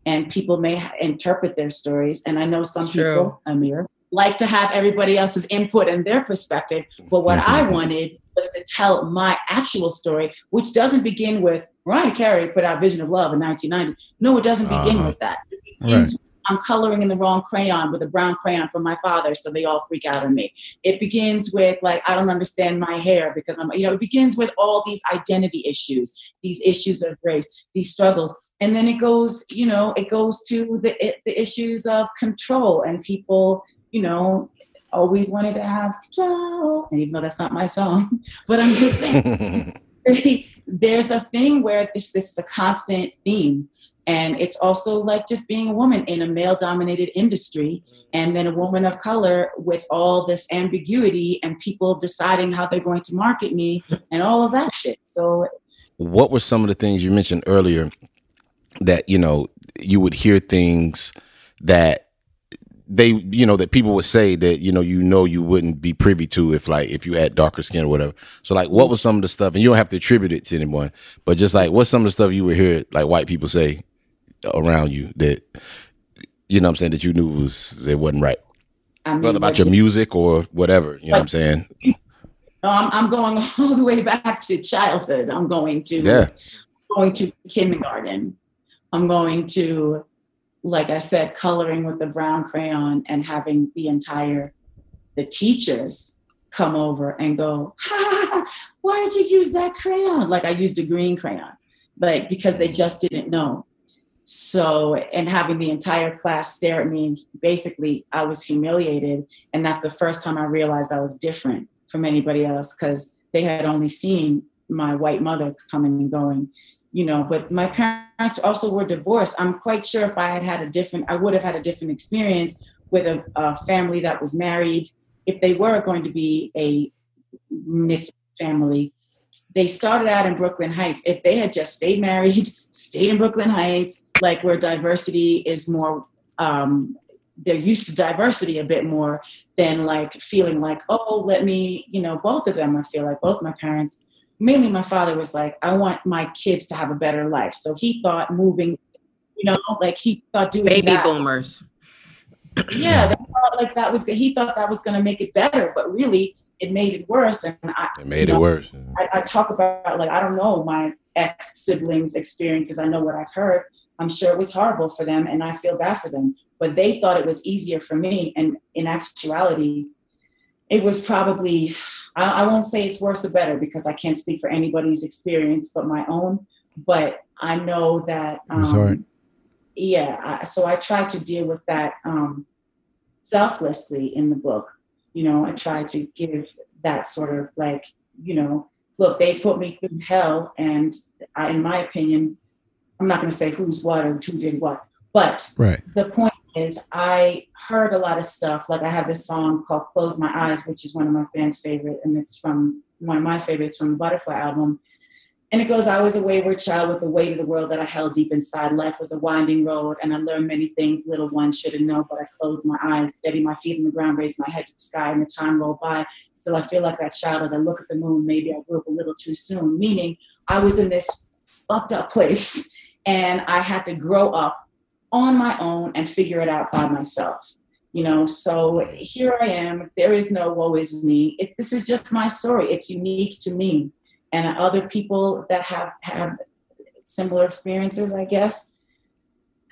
and people may interpret their stories and i know some True. people amir like to have everybody else's input and their perspective but what i wanted was to tell my actual story which doesn't begin with mariah carey put out vision of love in 1990 no it doesn't begin uh-huh. with that it begins right. I'm coloring in the wrong crayon with a brown crayon from my father, so they all freak out on me. It begins with like I don't understand my hair because I'm, you know, it begins with all these identity issues, these issues of race, these struggles, and then it goes, you know, it goes to the it, the issues of control and people, you know, always wanted to have control, and even though that's not my song, but I'm just saying. there's a thing where this this is a constant theme. And it's also like just being a woman in a male dominated industry and then a woman of color with all this ambiguity and people deciding how they're going to market me and all of that shit. So what were some of the things you mentioned earlier that you know you would hear things that they you know that people would say that you know you know you wouldn't be privy to if like if you had darker skin or whatever. So like what was some of the stuff and you don't have to attribute it to anyone but just like what's some of the stuff you would hear like white people say around you that you know what i'm saying that you knew was that wasn't right? I mean, whether about your music or whatever you know what i'm saying? I'm, I'm going all the way back to childhood. I'm going to yeah. going to kindergarten. I'm going to like I said, coloring with the brown crayon and having the entire the teachers come over and go, ha, why did you use that crayon? Like I used a green crayon, like because they just didn't know. So, and having the entire class stare at me, basically, I was humiliated. And that's the first time I realized I was different from anybody else because they had only seen my white mother coming and going you know but my parents also were divorced. I'm quite sure if i had had a different i would have had a different experience with a, a family that was married. If they were going to be a mixed family they started out in brooklyn heights. If they had just stayed married stayed in brooklyn heights like where diversity is more um, they're used to diversity a bit more than like feeling like oh let me you know both of them i feel like both my parents mainly my father was like, I want my kids to have a better life. So he thought moving, you know, like he thought doing baby that, boomers. Yeah, they thought like that was he thought that was going to make it better, but really it made it worse. And I, it made it know, worse. I, I talk about like I don't know my ex siblings' experiences. I know what I've heard. I'm sure it was horrible for them, and I feel bad for them. But they thought it was easier for me, and in actuality, it was probably I, I, won't say it's worse or better because I can't speak for anybody's experience but my own. But I know that um, yeah. I, so I tried to deal with that um, selflessly in the book. You know, I tried to give that sort of like you know, look, they put me through hell, and I, in my opinion, I'm not going to say who's what or who did what, but right. the point is I heard a lot of stuff. Like I have this song called Close My Eyes, which is one of my fans' favorite, and it's from one of my favorites from the Butterfly album. And it goes, I was a wayward child with the weight of the world that I held deep inside. Life was a winding road, and I learned many things little ones shouldn't know, but I closed my eyes, steady my feet on the ground, raised my head to the sky, and the time rolled by. Still, I feel like that child as I look at the moon. Maybe I grew up a little too soon, meaning I was in this fucked up place, and I had to grow up on my own and figure it out by myself. You know, so here I am. There is no woe is me. It, this is just my story. It's unique to me, and other people that have have similar experiences, I guess,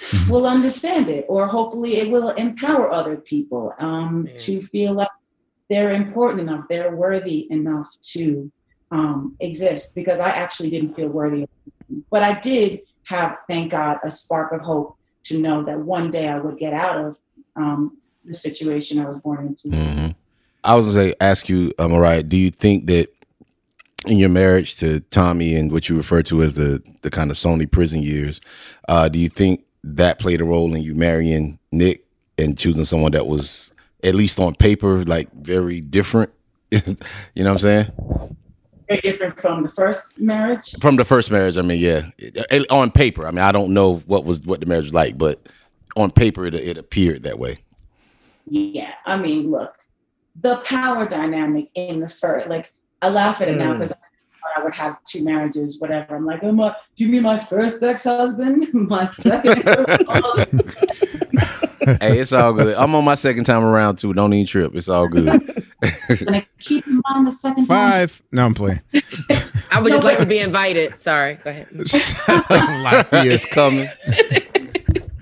mm-hmm. will understand it, or hopefully it will empower other people um, mm. to feel like they're important enough, they're worthy enough to um, exist. Because I actually didn't feel worthy, but I did have, thank God, a spark of hope to know that one day I would get out of um, the situation I was born into. Mm-hmm. I was gonna say, ask you, uh, Mariah, do you think that in your marriage to Tommy and what you refer to as the the kind of Sony prison years, uh, do you think that played a role in you marrying Nick and choosing someone that was at least on paper like very different? you know what I'm saying? Very different from the first marriage. From the first marriage, I mean, yeah, on paper. I mean, I don't know what was what the marriage was like, but on paper, it, it appeared that way. Yeah, I mean, look, the power dynamic in the first, like, I laugh at it mm. now because I would have two marriages, whatever. I'm like, oh my, do you mean my first ex-husband? my second. hey, it's all good. I'm on my second time around too. Don't even trip. It's all good. keep in mind the second five. Time. No, I'm playing. I would just like to be invited. Sorry, go ahead. it's coming.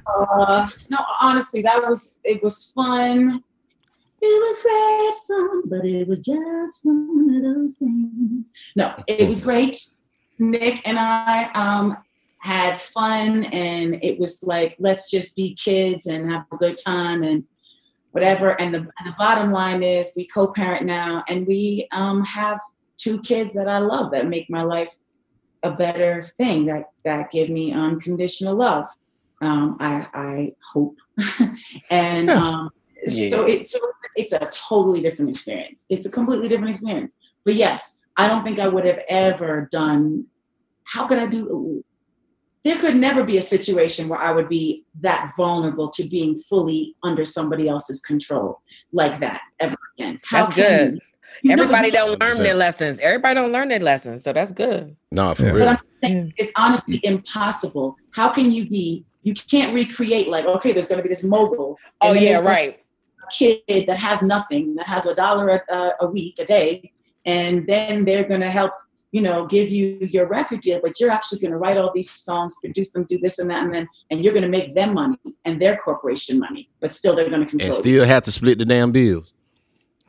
Uh, no, honestly, that was it was fun. It was great fun, but it was just one of those things. No, it was great. Nick and I um, had fun, and it was like, let's just be kids and have a good time and whatever. And the, and the bottom line is, we co parent now, and we um, have two kids that I love that make my life a better thing, that, that give me unconditional love. Um, I, I hope. and um, yeah. so, it, so it's a totally different experience. It's a completely different experience. But yes, I don't think I would have ever done. How could I do? There could never be a situation where I would be that vulnerable to being fully under somebody else's control like that ever again. How that's good. You? Everybody don't learn their lessons. Everybody don't learn their lessons, so that's good. No, for yeah. real. But I'm saying it's honestly impossible. How can you be? You can't recreate like, okay, there's going to be this mogul. Oh yeah, right kid that has nothing, that has a dollar a, a week, a day, and then they're going to help you know give you your record deal but you're actually going to write all these songs produce them do this and that and then and you're going to make them money and their corporation money but still they're going to control it. and still you. have to split the damn bills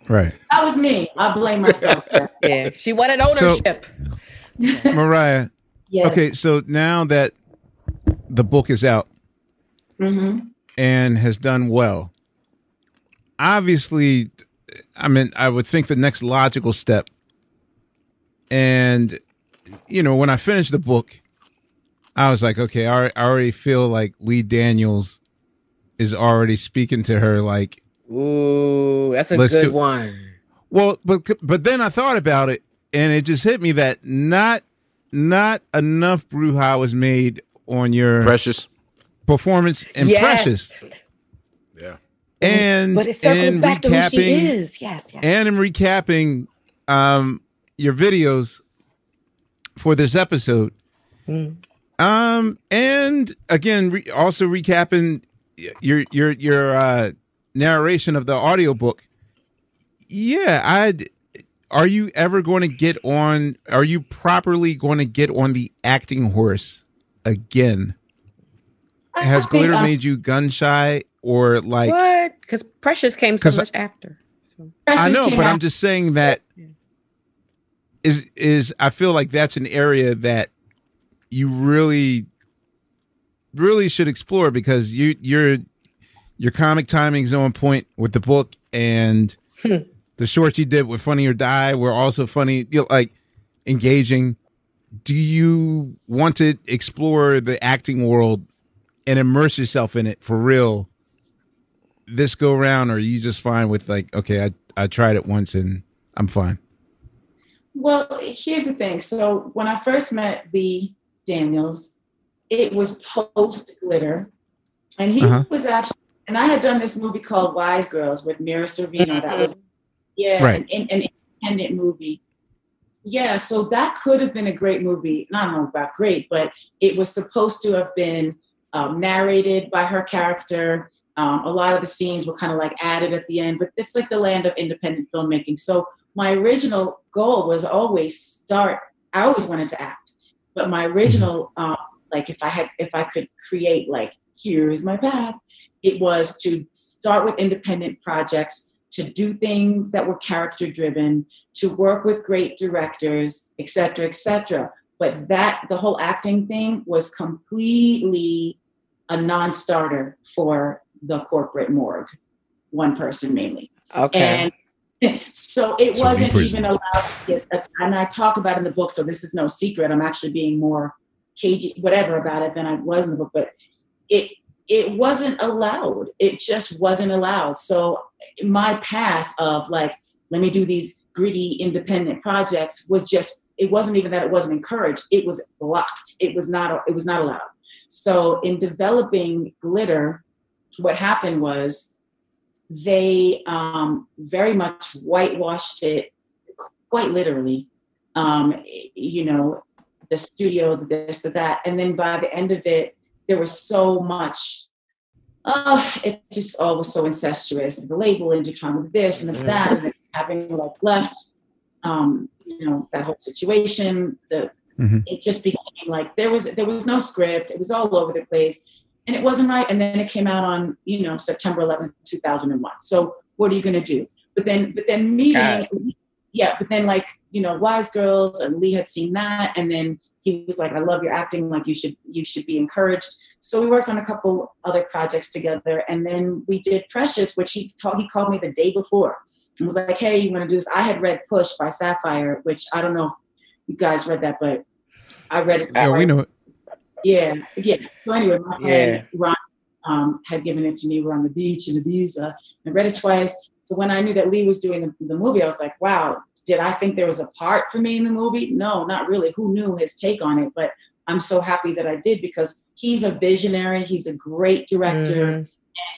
right that was me i blame myself yeah she wanted ownership so, mariah yes. okay so now that the book is out mm-hmm. and has done well obviously, I mean, I would think the next logical step, and you know, when I finished the book, I was like, okay, I already feel like Lee Daniels is already speaking to her like, ooh, that's a good do- one. Well, but but then I thought about it, and it just hit me that not not enough brouhaha was made on your precious performance and yes. precious Yeah, and but it circles back to who she is. Yes, yes. And in recapping um, your videos for this episode, mm. um, and again, re- also recapping your your your uh, narration of the audiobook. Yeah, I. Are you ever going to get on? Are you properly going to get on the acting horse again? Has glitter made you gun shy or like what? Because Precious came so much after. So. I know, but I'm just saying that is is I feel like that's an area that you really really should explore because you your your comic timing is on point with the book and hmm. the shorts you did with Funny or Die were also funny, you know, like engaging. Do you want to explore the acting world and immerse yourself in it for real this go around, or are you just fine with like, okay, I I tried it once and I'm fine? Well, here's the thing. So when I first met Lee Daniels, it was post glitter, and he uh-huh. was actually, and I had done this movie called Wise Girls with Mira Sorvino. That was yeah, right. an, an independent movie. Yeah, so that could have been a great movie. Not know about great, but it was supposed to have been um, narrated by her character Um, a lot of the scenes were kind of like added at the end, but it's like the land of independent filmmaking. So my original goal was always start. I always wanted to act, but my original, um, like if I had, if I could create like here is my path, it was to start with independent projects, to do things that were character driven, to work with great directors, et cetera, et cetera. But that the whole acting thing was completely a non-starter for the corporate morgue, one person mainly. Okay. And so it so wasn't even allowed to get, and I talk about in the book, so this is no secret. I'm actually being more cagey, whatever about it than I was in the book, but it it wasn't allowed. It just wasn't allowed. So my path of like, let me do these gritty independent projects was just it wasn't even that it wasn't encouraged it was blocked it was not it was not allowed so in developing glitter what happened was they um, very much whitewashed it, quite literally. Um, you know, the studio, this, the that, and then by the end of it, there was so much. Oh, it just all was so incestuous. The label intertwined with this and with that, and having like left, um, you know, that whole situation. The mm-hmm. it just became like there was there was no script. It was all over the place and it wasn't right. And then it came out on, you know, September 11th, 2001. So what are you going to do? But then, but then meeting, yeah, but then like, you know, Wise Girls and Lee had seen that. And then he was like, I love your acting. Like you should, you should be encouraged. So we worked on a couple other projects together. And then we did Precious, which he told, he called me the day before and was like, Hey, you want to do this? I had read Push by Sapphire, which I don't know if you guys read that, but I read it. Yeah, we know it. Yeah, yeah. So anyway, my friend yeah. Ron um, had given it to me. We're on the beach in Ibiza. I read it twice. So when I knew that Lee was doing the, the movie, I was like, wow, did I think there was a part for me in the movie? No, not really. Who knew his take on it? But I'm so happy that I did because he's a visionary. He's a great director. Mm-hmm. And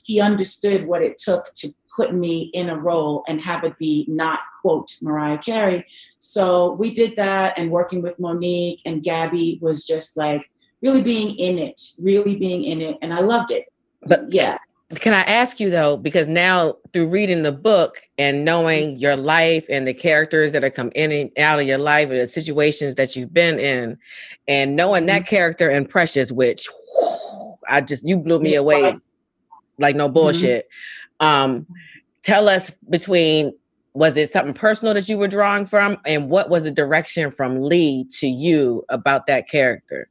he understood what it took to put me in a role and have it be not quote Mariah Carey. So we did that and working with Mo'Nique and Gabby was just like really being in it, really being in it. And I loved it. But yeah. Can I ask you though, because now through reading the book and knowing your life and the characters that have come in and out of your life and the situations that you've been in, and knowing that mm-hmm. character in Precious, which whew, I just you blew me away like no mm-hmm. bullshit. Mm-hmm. Um, tell us between was it something personal that you were drawing from, and what was the direction from Lee to you about that character?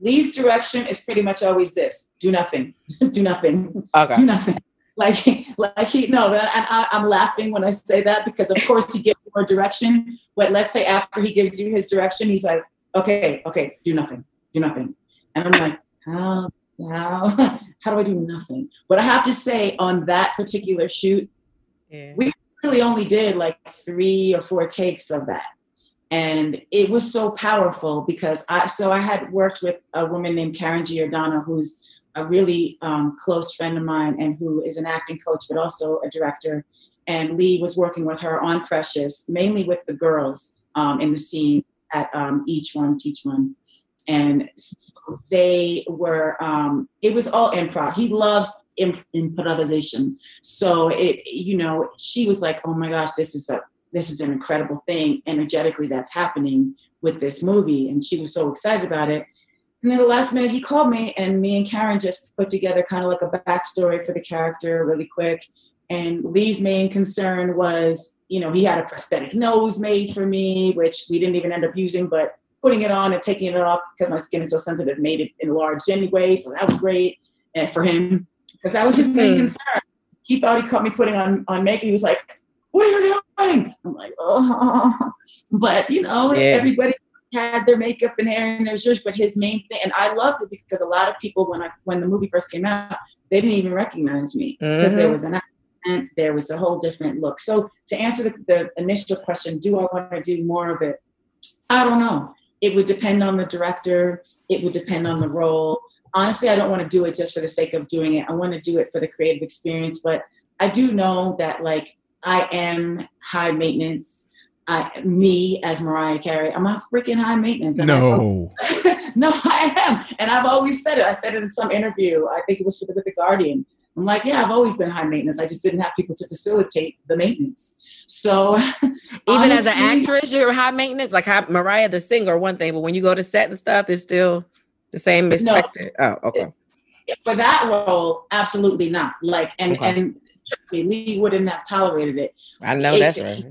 Lee's direction is pretty much always this: do nothing, do nothing, okay. do nothing. Like, like he no, and I, I'm laughing when I say that because of course he gives more direction. But let's say after he gives you his direction, he's like, okay, okay, do nothing, do nothing, and I'm like, oh, how, how, how do I do nothing? But I have to say, on that particular shoot, yeah. we really only did like three or four takes of that and it was so powerful because I so I had worked with a woman named Karen Giordano who's a really um, close friend of mine and who is an acting coach but also a director. And Lee was working with her on Precious mainly with the girls um, in the scene at um, each one teach one. And so they were um, it was all improv. He loves imp- improvisation. So it you know she was like oh my gosh this is a this is an incredible thing energetically that's happening with this movie. And she was so excited about it. And then the last minute he called me and me and Karen just put together kind of like a backstory for the character really quick. And Lee's main concern was, you know, he had a prosthetic nose made for me, which we didn't even end up using, but putting it on and taking it off because my skin is so sensitive made it enlarged anyway. So that was great and for him because that was his main mm-hmm. concern. He thought he caught me putting on on makeup. He was like, what are you doing? I'm like, oh, but you know, yeah. everybody had their makeup and hair and their zhuzh, but his main thing, and I loved it because a lot of people, when I when the movie first came out, they didn't even recognize me because mm-hmm. there was an accent, there was a whole different look. So to answer the, the initial question, do I want to do more of it? I don't know. It would depend on the director. It would depend on the role. Honestly, I don't want to do it just for the sake of doing it. I want to do it for the creative experience. But I do know that like I am high maintenance. I, me as Mariah Carey, I'm a freaking high maintenance. no, no, I am, and I've always said it. I said it in some interview. I think it was with the Guardian. I'm like, yeah, I've always been high maintenance. I just didn't have people to facilitate the maintenance. So, even honestly, as an actress, you're high maintenance. Like high, Mariah the singer, one thing, but when you go to set and stuff, it's still the same expected. No, oh, okay. For that role, absolutely not. Like, and okay. and Lee wouldn't have tolerated it. I know it, that's right.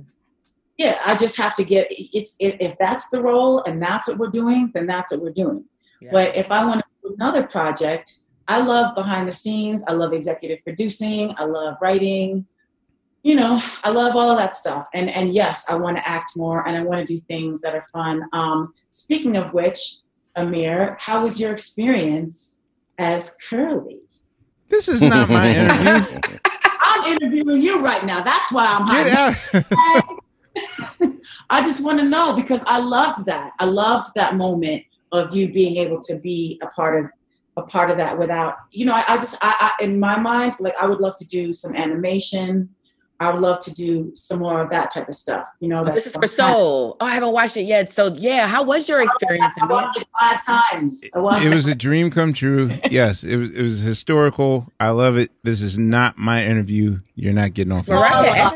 Yeah, I just have to get it's if that's the role and that's what we're doing, then that's what we're doing. Yeah. But if I want to do another project, I love behind the scenes. I love executive producing. I love writing. You know, I love all of that stuff. And and yes, I want to act more and I want to do things that are fun. Um, speaking of which, Amir, how was your experience as Curley? This is not my interview. I'm interviewing you right now. That's why I'm Get out. I just want to know because I loved that. I loved that moment of you being able to be a part of a part of that without you know I, I just I, I, in my mind like I would love to do some animation I would love to do some more of that type of stuff. You know, oh, this is for Soul. Oh, I haven't watched it yet. So yeah, how was your experience? I watched it five times. It was a dream come true. yes, it was. It was historical. I love it. This is not my interview. You're not getting off. Right.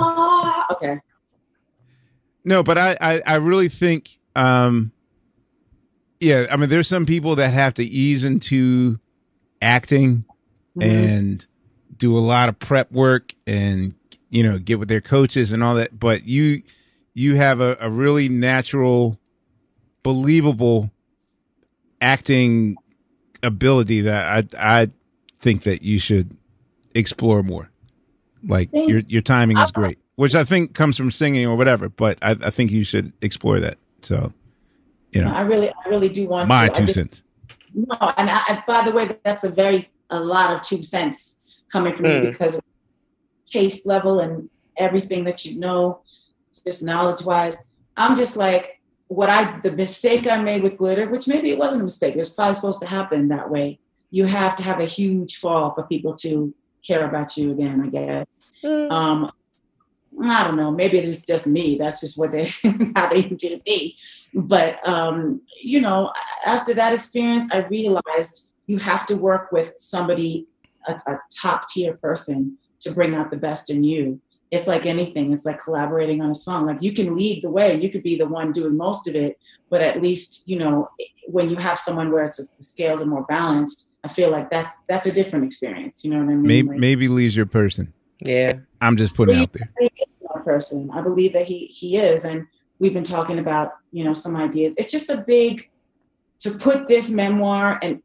okay. No, but I, I, I really think, um, yeah. I mean, there's some people that have to ease into acting mm-hmm. and do a lot of prep work and you know get with their coaches and all that but you you have a, a really natural believable acting ability that i i think that you should explore more. Like your your timing is uh-huh. great which i think comes from singing or whatever but i, I think you should explore that. So you know. I really i really do want my to. two just, cents. No and I, by the way that's a very a lot of two cents coming from mm. you because of taste level and everything that you know, just knowledge wise. I'm just like, what I, the mistake I made with glitter, which maybe it wasn't a mistake, it was probably supposed to happen that way. You have to have a huge fall for people to care about you again, I guess. Mm. Um, I don't know. Maybe it's just me. That's just what they how they did me. But um, you know, after that experience, I realized you have to work with somebody a, a top tier person to bring out the best in you. It's like anything. It's like collaborating on a song. Like you can lead the way. You could be the one doing most of it, but at least you know when you have someone where it's the scales are more balanced. I feel like that's that's a different experience. You know what I mean? Maybe, like, maybe Lee's your person. Yeah, I'm just putting out there. Our person. I believe that he he is, and we've been talking about you know some ideas. It's just a big to put this memoir and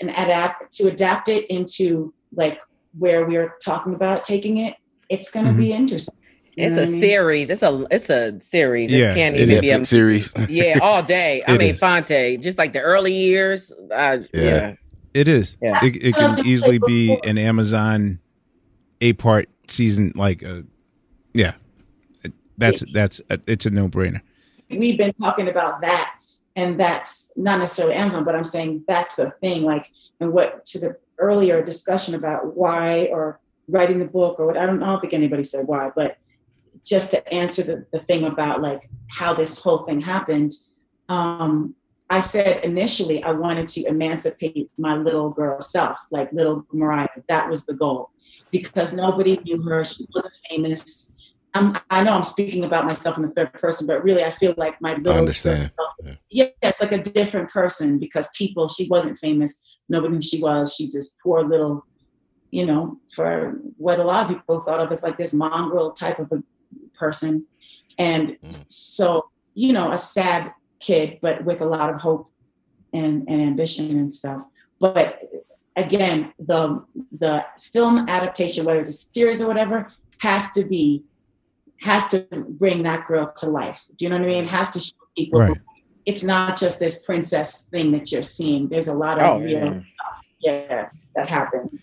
and adapt to adapt it into like where we're talking about taking it, it's going to mm-hmm. be interesting. it's a series. It's a it's a series. Yeah, it can't even be a series. yeah, all day. I mean, is. Phonte, just like the early years. Uh, yeah. yeah. it is. Yeah. It, it can easily be an Amazon eight part season. Like, uh, yeah, that's that's it's a no brainer. We've been talking about that and that's not necessarily Amazon, but I'm saying that's the thing. Like, and what to the earlier discussion about why or writing the book or what I don't, I don't think anybody said why, but just to answer the, the thing about like how this whole thing happened. Um, I said initially I wanted to emancipate my little girl self, like little Mariah. That was the goal because nobody knew her. She wasn't famous. I'm, i know I'm speaking about myself in the third person, but really I feel like my little I understand. Yeah. yeah, it's like a different person because people, she wasn't famous. Nobody knew she was. She's this poor little, you know, for what a lot of people thought of as like this mongrel type of a person. And mm. so, you know, a sad kid, but with a lot of hope and, and ambition and stuff. But again, the the film adaptation, whether it's a series or whatever, has to be has to bring that girl to life. Do you know what I mean? It has to show people right. It's not just this princess thing that you're seeing. There's a lot of oh, real stuff, yeah, that happened.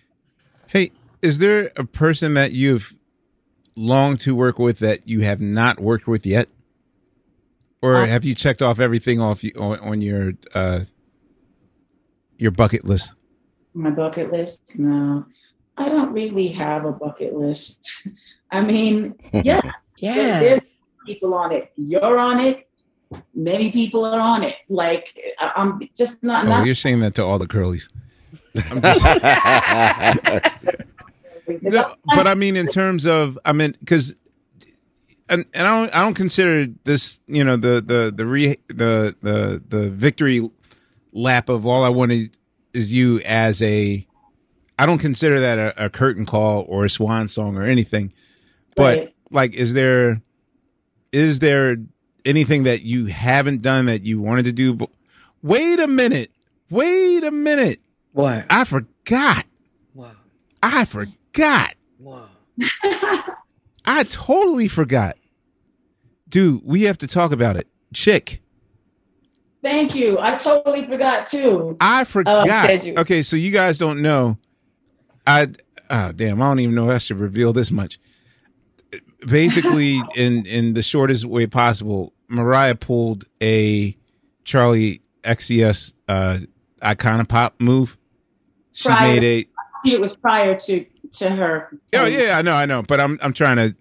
Hey, is there a person that you've longed to work with that you have not worked with yet? Or um, have you checked off everything off on, on your uh, your bucket list? My bucket list? No, I don't really have a bucket list. I mean, yeah, yeah. There's people on it. You're on it. Many people are on it. Like I- I'm just not. Oh, not you're saying that to all the curlies. No, but I mean, in terms of, I mean, because, and, and I don't, I don't consider this, you know, the the the re the the the victory lap of all I wanted is you as a, I don't consider that a, a curtain call or a swan song or anything, but Right. like, is there, is there anything that you haven't done that you wanted to do? But wait a minute, wait a minute, What? I forgot. Wow. I forgot. Wow. I totally forgot. Dude, we have to talk about it. Chick, Thank you. I totally forgot too. I forgot. Oh, said okay, so you guys don't know. I oh damn, I don't even know if I should reveal this much. Basically, in in the shortest way possible, Mariah pulled a Charli XCX uh Icona Pop move. She Prior- made a It was prior to to her. Oh yeah, I know, I know, but I'm I'm trying to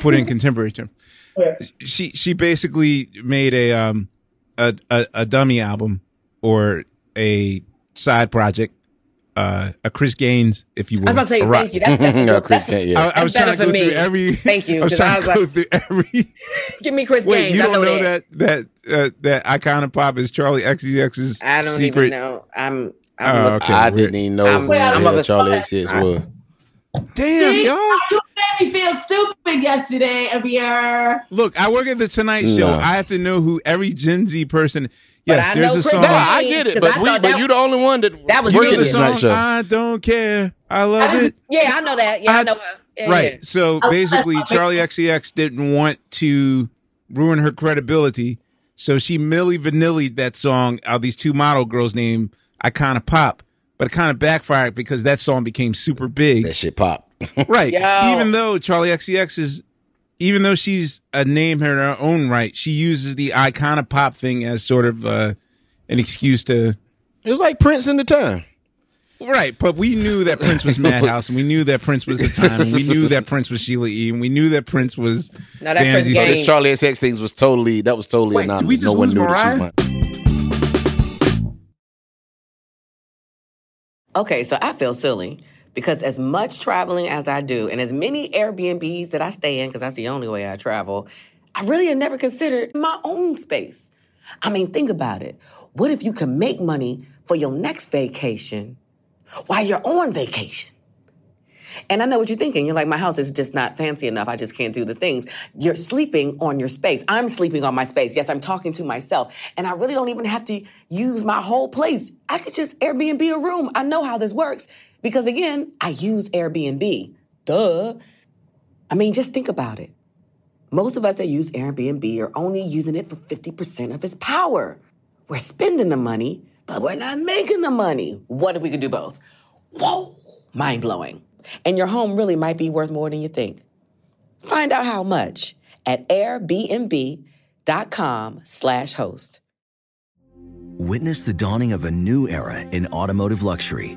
put in contemporary term. Yeah. She she basically made a um a, a a dummy album or a side project, uh a Chris Gaines, if you will. I was about to say thank you. That's, that's, Yeah, Chris Gaines, yeah. I, I was That's trying to better go for through me. every. Thank you, I was 'cause trying I to was go like- through every. Give me Chris Wait, Gaines. you don't know, know that. that that uh, that Icona Pop is Charli XCX's I don't secret? even know. I'm. I'm Oh, okay. I weird. didn't even know I'm- who the I'm hell of a- Charlie XCX was. Damn, See, y'all. you made me feel stupid yesterday, Amir. Look, I work at the Tonight Show. No. I have to know who every Gen Z person. But Yes, I there's know a Chris song. No, I get it, but I we, but that- you the only one that That was You work the the song? Tonight Show. I don't care. I love That is- it. Yeah, I know that. Yeah, I, I- know. Yeah, right. yeah. So basically, Charli XCX didn't want to ruin her credibility, so she Milli Vanilli that song. Out these two model girls named Icona Pop, but it kind of backfired because that song became super big. That shit pop. Right. Yo. Even though Charli XCX is, even though she's a name in her own right, she uses the Icona Pop thing as sort of uh, an excuse to. It was like Prince in the time. Right, but we knew that Prince was Madhouse, and we knew that Prince was the time, and we knew that Prince was Sheila E, and we knew that Prince was Now that Chris Vanity So Gaines- this Charli XCX things was totally that was totally Wait, anonymous. we just no one lose knew that she Mariah? was my. Okay, so I feel silly because as much traveling as I do and as many Airbnbs that I stay in, because that's the only way I travel, I really had never considered my own space. I mean, think about it. What if you can make money for your next vacation while you're on vacation? And I know what you're thinking. You're like, my house is just not fancy enough. I just can't do the things. You're sleeping on your space. I'm sleeping on my space. Yes, I'm talking to myself. And I really don't even have to use my whole place. I could just Airbnb a room. I know how this works because, again, I use Airbnb. Duh. I mean, just think about it. Most of us that use Airbnb are only using it for 50% of its power. We're spending the money, but we're not making the money. What if we could do both? Whoa, mind blowing. And your home really might be worth more than you think. Find out how much at airbnb.com slash host. Witness the dawning of a new era in automotive luxury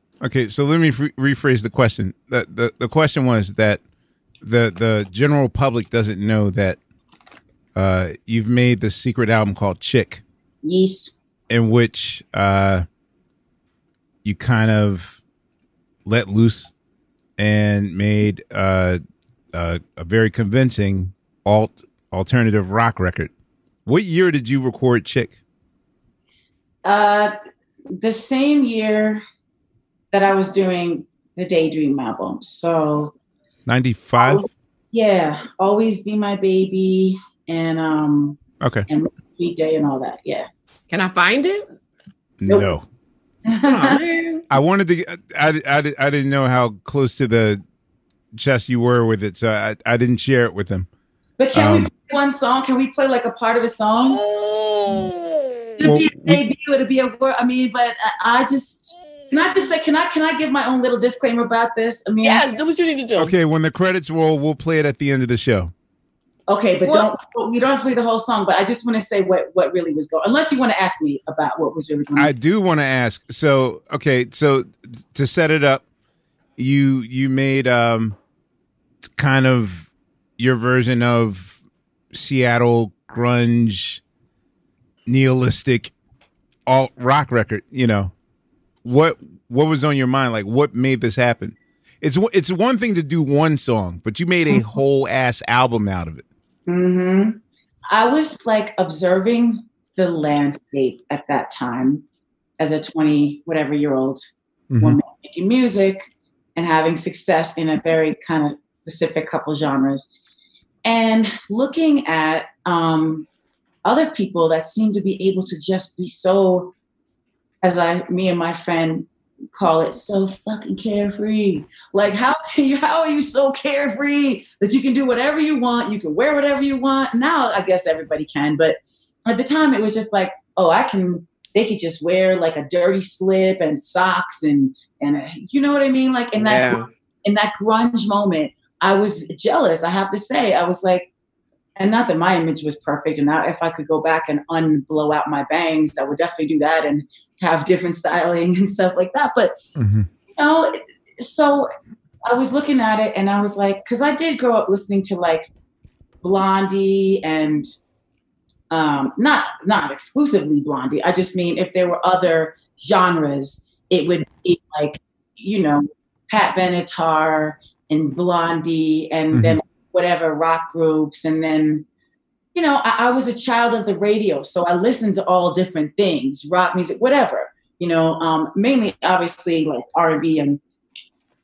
Okay, so let me re- rephrase the question. The, the the question was that the the general public doesn't know that uh, you've made the secret album called Chick. Yes. In which uh, you kind of let loose and made uh, uh, a very convincing alt alternative rock record. What year did you record Chick? Uh, the same year that I was doing the Daydream album. So 95? yeah, Always Be My Baby and um Okay. and Sweet Day and all that. Yeah. Can I find it? No. I wanted to. I, I, I didn't know how close to the chest you were with it, so I, I didn't share it with them. But can Um, we play one song? Can we play like a part of a song? It'll Well, be a debut. It'll be a word. I mean, but I, I just can I just like, can I can I give my own little disclaimer about this? I mean, Yes, do what you need to do. Okay, when the credits roll, we'll play it at the end of the show. Okay, but Well- don't we don't have to play the whole song. But I just want to say what what really was going. Unless you want to ask me about what was really going. I do want to ask. So, okay, so to set it up, you you made um kind of your version of Seattle grunge nihilistic alt rock record, you know. What what was on your mind? Like what made this happen? It's it's one thing to do one song, but you made a whole ass album out of it. hmm I was like observing the landscape at that time as a 20 whatever year old Mhm. woman making music and having success in a very kind of specific couple genres and looking at um, other people that seem to be able to just be so as i me and my friend call it so fucking carefree. Like how can you how are you so carefree that you can do whatever you want you can wear whatever you want? Now i guess everybody can but at the time it was just like oh i can they could just wear like a dirty slip and socks and and a, you know what i mean? Like in that Yeah. in that grunge moment i was jealous i have to say. I was like and not that my image was perfect and if i could go back and unblow out my bangs i would definitely do that and have different styling and stuff like that but you know so i was looking at it and i was like because i did grow up listening to like blondie and um not not exclusively blondie i just mean if there were other genres it would be like you know pat benatar and blondie and then whatever rock groups and then you know I, I was a child of the radio so i listened to all different things rock music whatever you know um mainly obviously like r&b and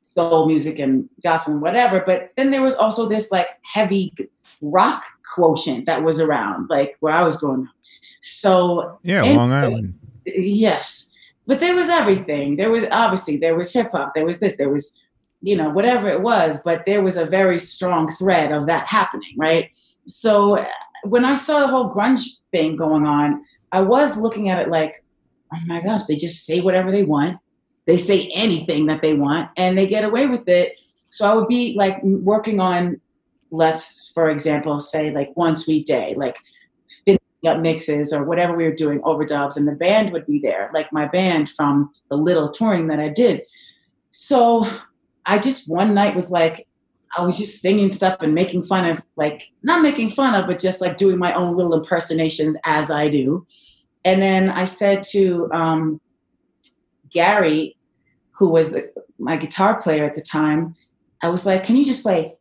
soul music and gospel and whatever but then there was also this like heavy rock quotient that was around like where i was growing up so Yeah, and- Long Island. yes but there was everything there was obviously there was hip hop there was this there was you know whatever it was but there was a very strong thread of that happening right? So when i saw the whole grunge thing going on i was looking at it like oh my gosh they just say whatever they want. They say anything that they want and they get away with it. So i would be like working on let's for example say like one sweet day like finishing up mixes or whatever we were doing overdubs and the band would be there like my band from the little touring that i did. So i just one night was like i was just singing stuff and making fun of like not making fun of but just like doing my own little impersonations as i do and then i said to um, gary who was the, my guitar player at the time i was like can you just play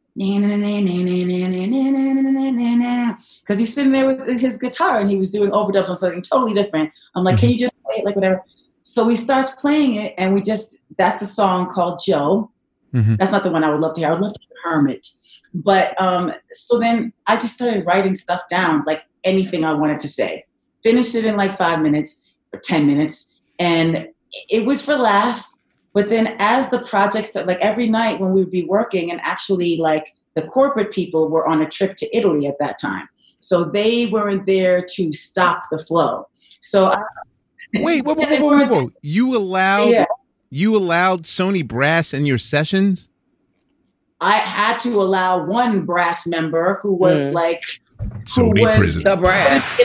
because he's sitting there with his guitar and he was doing overdubs on something totally different. I'm like, can you just play it like whatever? So he starts playing it, and we just that's the song called Joe. That's not the one I would love to hear. I would love to hear Hermit. But um, so then I just started writing stuff down, like anything I wanted to say. Finished it in like five minutes or 10 minutes. And it was for laughs. But then as the projects that like every night when we would be working and actually like the corporate people were on a trip to Italy at that time. So they weren't there to stop the flow. So I, Wait, whoa, whoa, whoa, whoa, whoa, whoa. You allowed. You allowed Sony Brass in your sessions? I had to allow one brass member who was Mm. like Sony who was, president. The brass.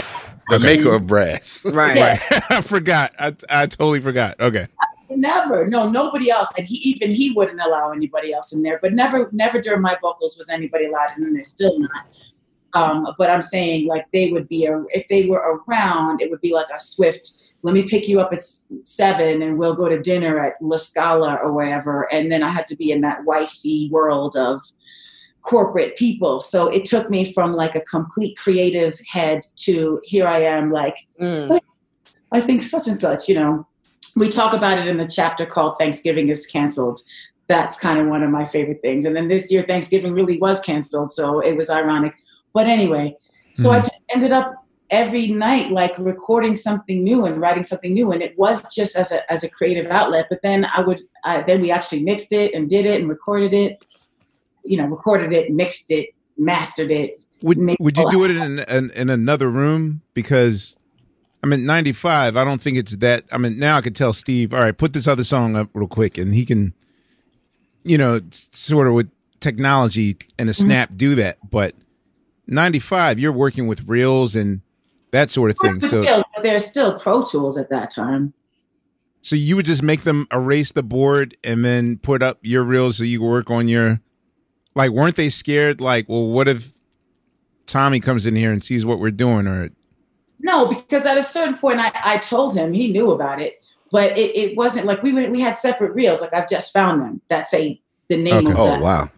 the maker of brass. Right. right. I forgot. I I totally forgot. Okay. Never. No, nobody else. And he even he wouldn't allow anybody else in there. But never, never during my vocals was anybody allowed in there. Still not. Um, but I'm saying like they would be a, if they were around, it would be like a swift. Let me pick you up at seven, and we'll go to dinner at La Scala or wherever. And then I had to be in that wifey world of corporate people. So it took me from like a complete creative head to here I am, like mm. I think such and such. You know, we talk about it in the chapter called Thanksgiving is canceled. That's kind of one of my favorite things. And then this year, Thanksgiving really was canceled, so it was ironic. But anyway, so mm. I just ended up every night like recording something new and writing something new and it was just as a as a creative outlet but then i would uh, then we actually mixed it and did it and recorded it you know recorded it mixed it mastered it would would you do it in, in in another room because I mean, 95, I don't think it's that. I mean, now I could tell Steve, all right, put this other song up real quick, and he can, you know, sort of with technology and a mm-hmm. snap mm-hmm. do that. But 95, you're working with reels and that sort of thing. So there's still Pro Tools at that time. So you would just make them erase the board and then put up your reels so you work on your, like, weren't they scared? Like, well, what if Tommy comes in here and sees what we're doing or no, because at a certain point, I, I told him he knew about it, but it, it wasn't like we we had separate reels. Like I've just found them that say the name okay. of oh, the, wow.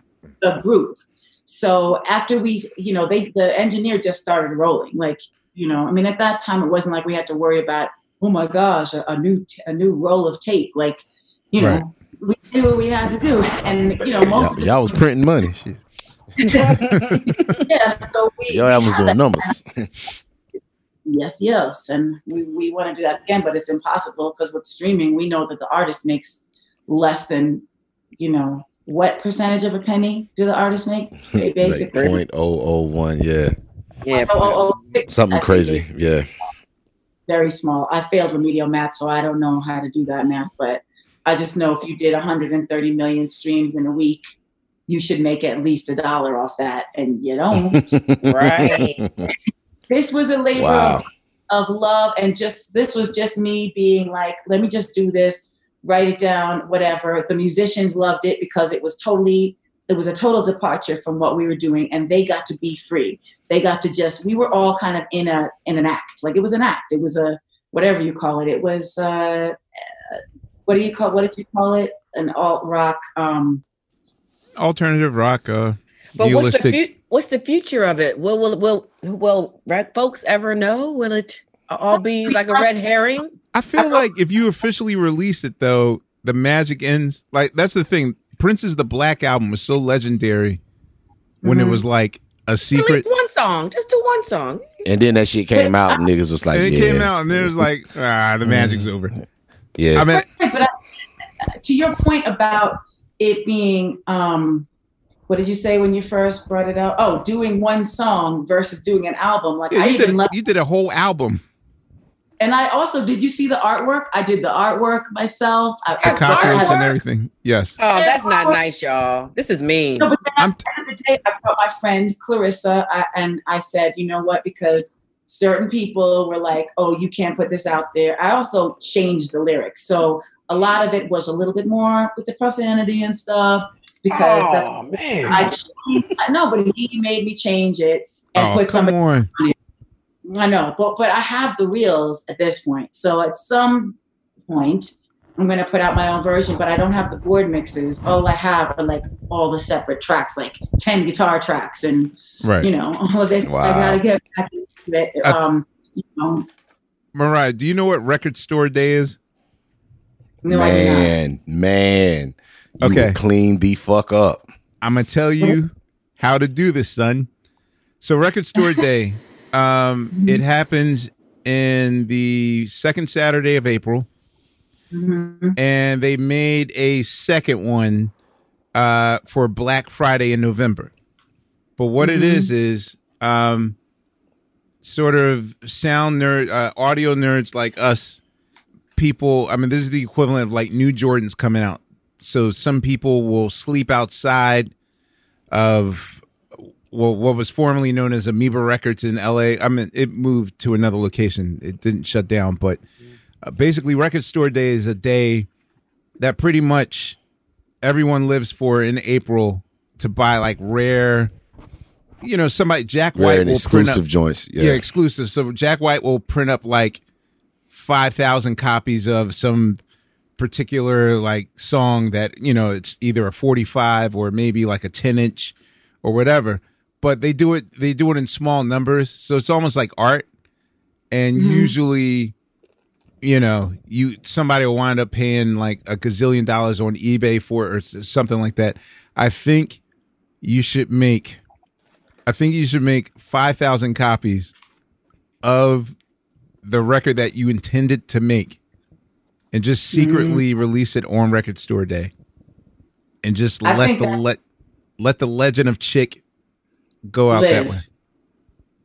the group. So after we, you know, they the engineer just started rolling. Like you know, I mean, at that time it wasn't like we had to worry about oh my gosh, a, a new t- a new roll of tape. Like you know, right. we knew what we had to do, and you know, most y'all, y'all was printing money. Shit. yeah, so we y'all was doing numbers. yes, yes. And we, we want to do that again, but it's impossible because with streaming, we know that the artist makes less than, you know, what percentage of a penny do the artists make? They basically like 0.001, yeah. Yeah. Oh, oh, oh, Something crazy, yeah. Very small. I failed remedial math, so I don't know how to do that math, but I just know if you did 130 million streams in a week, you should make at least a dollar off that, and you don't. right. This was a labor wow. of, of love, and just this was just me being like, let me just do this, write it down, whatever. The musicians loved it because it was totally it was a total departure from what we were doing and they got to be free they got to just we were all kind of in a in an act like it was an act it was a whatever you call it it was uh what do you call what did you call it an alt rock um alternative rock uh but what's the fu- what's the future of it? Will will will will folks ever know? Will it all be like a red herring? I feel like if you officially release it, though, the magic ends. Like that's the thing. Prince's The Black Album was so legendary when mm-hmm. it was like a secret. one song, just do one song. And then that shit came out, and niggas was like, and it yeah. came out, and there was like, ah, the magic's over. Yeah, I mean, but I, to your point about it being um what did you say when you first brought it out? Oh, doing one song versus doing an album. Like yeah, I even did, you did a whole album. And I also did you see the artwork? I did the artwork myself. I, the cockroach and everything. Yes. Oh, that's not nice, y'all. This is mean. No, but then at the end of the day, I brought my friend Clarissa I, and I said, you know what? Because certain people were like, oh, you can't put this out there. I also changed the lyrics. So a lot of it was a little bit more with the profanity and stuff because oh, that's man. I, I know, but he made me change it and oh, put somebody on. on I know, but but I have the reels at this point. So at some point, I'm gonna put out my own version, but I don't have the board mixes. All I have are like all the separate tracks, like ten guitar tracks, and right. you know all of this. Wow. I gotta get back into it. Um, you know. Mariah, do you know what record store day is? No, man, man. You okay. clean the fuck up. I'm gonna tell you how to do this, son. So record store day. Um, it happens in the second Saturday of April. Mm-hmm. And they made a second one uh, for Black Friday in November. But what mm-hmm. it is is um, sort of sound nerd, uh, audio nerds like us, people. I mean, this is the equivalent of like new Jordans coming out so some people will sleep outside of well, what was formerly known as Amoeba Records in LA. I mean, it moved to another location. It didn't shut down, but uh, basically, Record Store Day is a day that pretty much everyone lives for in April to buy like rare. You know, somebody Jack Rare White and will print exclusive up, joints, yeah. exclusive. So Jack White will print up like five thousand copies of some particular like song that you know it's either a 45 or maybe like a 10 inch or whatever but they do it they do it in small numbers so it's almost like art and usually you know you somebody will wind up paying like a gazillion dollars on ebay for it or something like that i think you should make i think you should make 5000 copies of the record that you intended to make and just mm-hmm. secretly release it on record store day and just I let the that- let let the legend of chick go out that way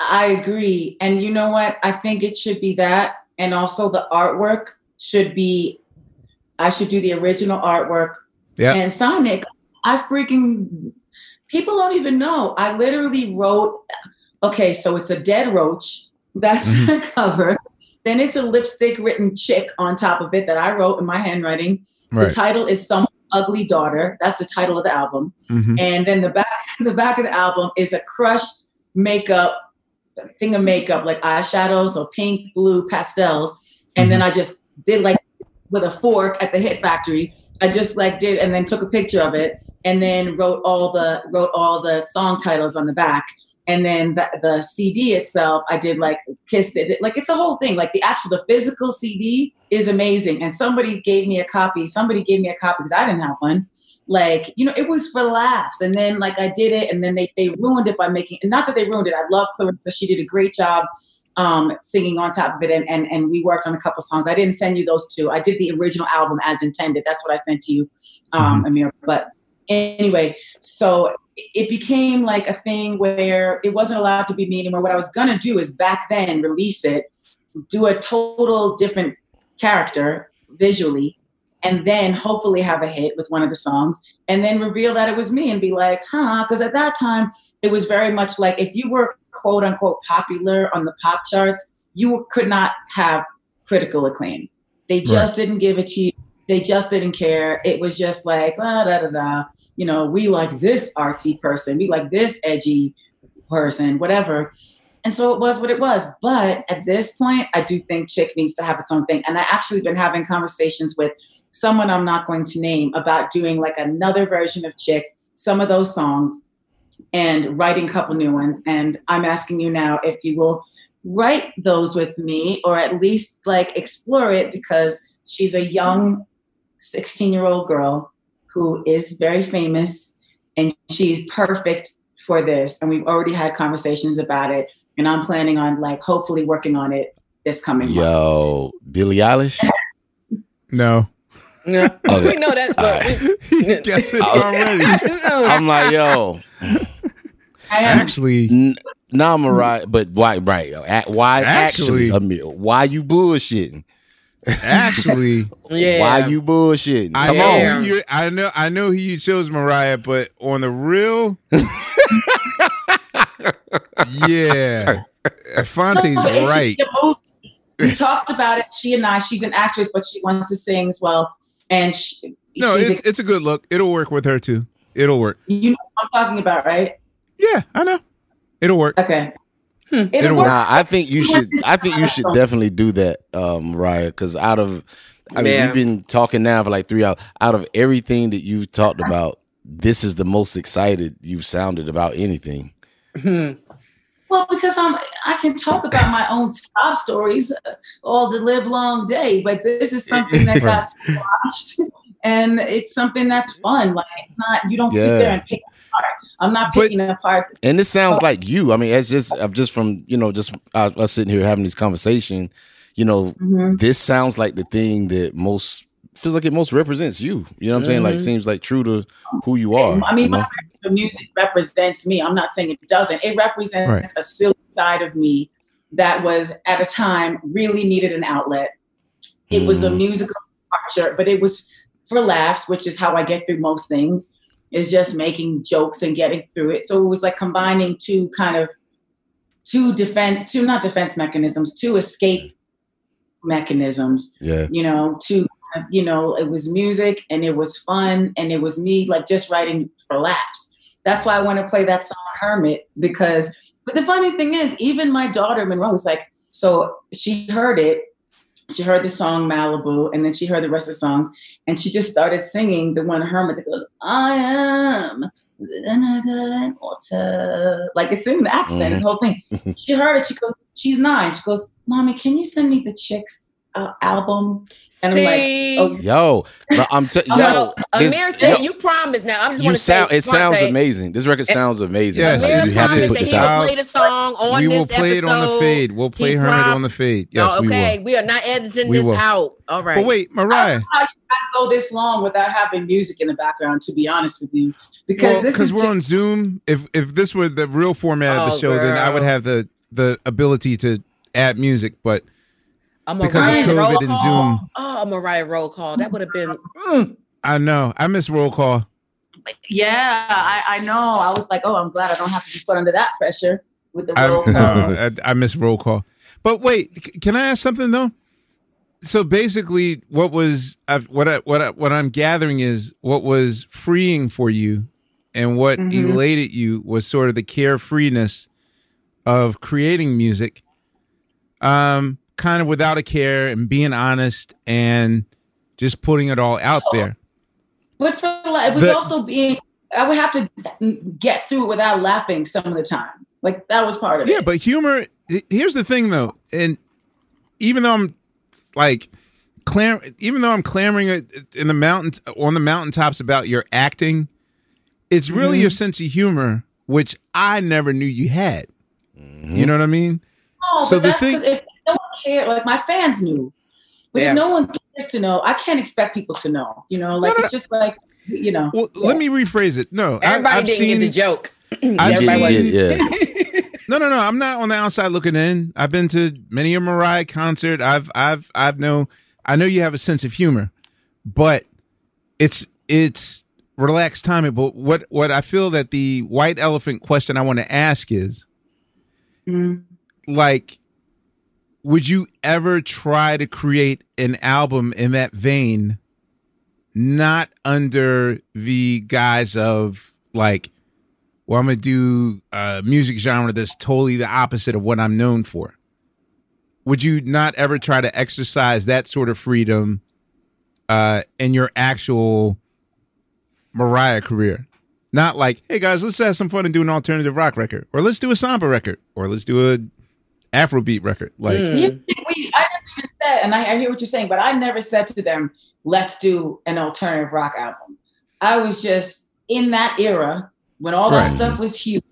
I agree. And you know what? I think it should be that. And also the artwork should be, I should do the original artwork yeah and Sonic. I freaking, people don't even know. I literally wrote, okay, so it's a dead roach. That's the cover. Then it's a lipstick written chick on top of it that I wrote in my handwriting. Right. The title is Some Ugly Daughter. That's the title of the album. Mm-hmm. And then the back the back of the album is a crushed makeup thing of makeup, like eyeshadows, so pink, blue, pastels. And then mm-hmm. I just did like with a fork at the Hit Factory. I just like did and then took a picture of it and then wrote all the wrote all the song titles on the back. And then the, the CD itself, I did like kissed it. Like it's a whole thing. Like the actual the physical CD is amazing. And somebody gave me a copy. Somebody gave me a copy because I didn't have one like you know it was for laughs and then like i did it and then they, they ruined it by making not that they ruined it i love clarissa she did a great job um, singing on top of it and, and and we worked on a couple songs i didn't send you those two i did the original album as intended that's what i sent to you um, amir but anyway so it became like a thing where it wasn't allowed to be me anymore what i was gonna do is back then release it do a total different character visually and then hopefully have a hit with one of the songs and then reveal that it was me and be like, huh? Because at that time, it was very much like if you were quote unquote popular on the pop charts, you could not have critical acclaim. They just didn't give it to you. They just didn't care. It was just like, ah, da, da, da. You know, we like this artsy person. We like this edgy person, whatever. And so it was what it was. But at this point, I do think Chick needs to have its own thing. And I actually been having conversations with someone I'm not going to name about doing like another version of Chick, some of those songs, and writing a couple new ones. And I'm asking you now if you will write those with me or at least like explore it because she's a young 16 year old girl who is very famous and she's perfect for this. And we've already had conversations about it. And I'm planning on like hopefully working on it this coming month. Yo, Billie Eilish. no Yeah. Okay. we know that, but we, he's guessing already I'm like, yo, I am actually n- nah, Mariah, but why, right? a- Why actually, Actually- Amir, why you bullshitting? Actually yeah. Why you bullshitting? I Come know on. you I know I know who you chose Mariah, but on the real Yeah. Fonte's right. We talked about it. She and I. She's an actress, but she wants to sing as well. And she, No, she's it's it's a good look. It'll work with her too. It'll work. you know what I'm talking about, right? Yeah, I know. It'll work. Okay. Hmm. It'll It'll work. Nah, I think you should. I think you should definitely do that, um, Mariah. Because out of, I mean, Yeah. we've been talking now for like three hours. Out of everything that you've talked about, this is the most excited you've sounded about anything. Hmm. Well, because I'm, I can talk about my own top stories uh, all the live long day, but this is something that got squashed, and it's something that's fun. Like it's not, you don't sit there and pick apart. I'm not But- picking apart. And this sounds like you. I mean, it's just I'm just from you know just uh, us sitting here having this conversation. You know, Mhm. this sounds like the thing that most feels like it most represents you. You know what I'm saying? Like Mhm. seems like true to who you are. I mean, you know? my, the music represents me. I'm not saying it doesn't. It represents Right. a silly side of me that was at a time really needed an outlet. It was a Mm. musical departure, but it was for laughs, which is how I get through most things. Is just making jokes and getting through it. So it was like combining two kind of two defense, two not defense mechanisms, two escape mechanisms. Yeah. You know, two you know, it was music and it was fun and it was me like just writing for laughs. That's why I want to play that song Hermit because but the funny thing is, even my daughter Monroe was like, so she heard it she heard the song Malibu and then she heard the rest of the songs and she just started singing the one Hermit that goes, I am water. Like it's in the accent, mm-hmm. this whole thing. She heard it. She goes, she's nine. She goes, Mommy, can you send me the chicks uh, album. And See? I'm like, oh. yo, I'm t- yo. Amir said yo, you promised. Now I'm just you sound. Say, it sounds amazing. This record sounds amazing. Yes. Amir you have to put this out. Play the song on we will this play episode. it on the fade. We'll play Hermit prom- on the fade. Yes, oh, okay. We, we, are not editing we this will. out. All right. But wait, Mariah. how you guys go this long without having music in the background? To be honest with you, because well, this is we're just- on Zoom. If if this were the real format of the oh, show, girl. then I would have the the ability to add music, but a Mariah because of COVID and Zoom. Oh, a Mariah roll call. That would have been. Mm. I know. I miss roll call. Yeah, I, I know. I was like, oh, I'm glad I don't have to be put under that pressure with the roll I, call. No, I, I miss roll call. But wait, can I ask something though? So basically, what was what I, what I, what I'm gathering is what was freeing for you, and what mm-hmm. elated you was sort of the carefreeness of creating music. Um, kind of without a care and being honest and just putting it all out there. But for it was the, also being I would have to get through it without laughing some of the time. Like that was part of yeah, it. Yeah, but humor here's the thing though. And even though I'm like clam even though I'm clamoring in the mountains on the mountaintops about your acting, it's really mm-hmm. your sense of humor which I never knew you had. Mm-hmm. You know what I mean? No, so the thing if no one cared. Like my fans knew, but yeah. if no one cares to know, I can't expect people to know. You know, like no, no, it's just like you know. Well, yeah. let me rephrase it. No, everybody I, I've didn't seen, get the joke. I've seen, yeah. no, no, no. I'm not on the outside looking in. I've been to many a Mariah concert. I've, I've, I've know. I know you have a sense of humor, but it's it's relaxed timing. But what what I feel that the white elephant question I want to ask is, mm. like, would you ever try to create an album in that vein not under the guise of like well i'm gonna do a music genre that's totally the opposite of what i'm known for? Would you not ever try to exercise that sort of freedom uh in your actual mariah career? Not like hey guys let's have some fun and do an alternative rock record or let's do a samba record or let's do a Afrobeat record. Like, mm. you, we, I never even said, and I, I hear what you're saying, but I never said to them, "Let's do an alternative rock album." I was just in that era when all that stuff was huge,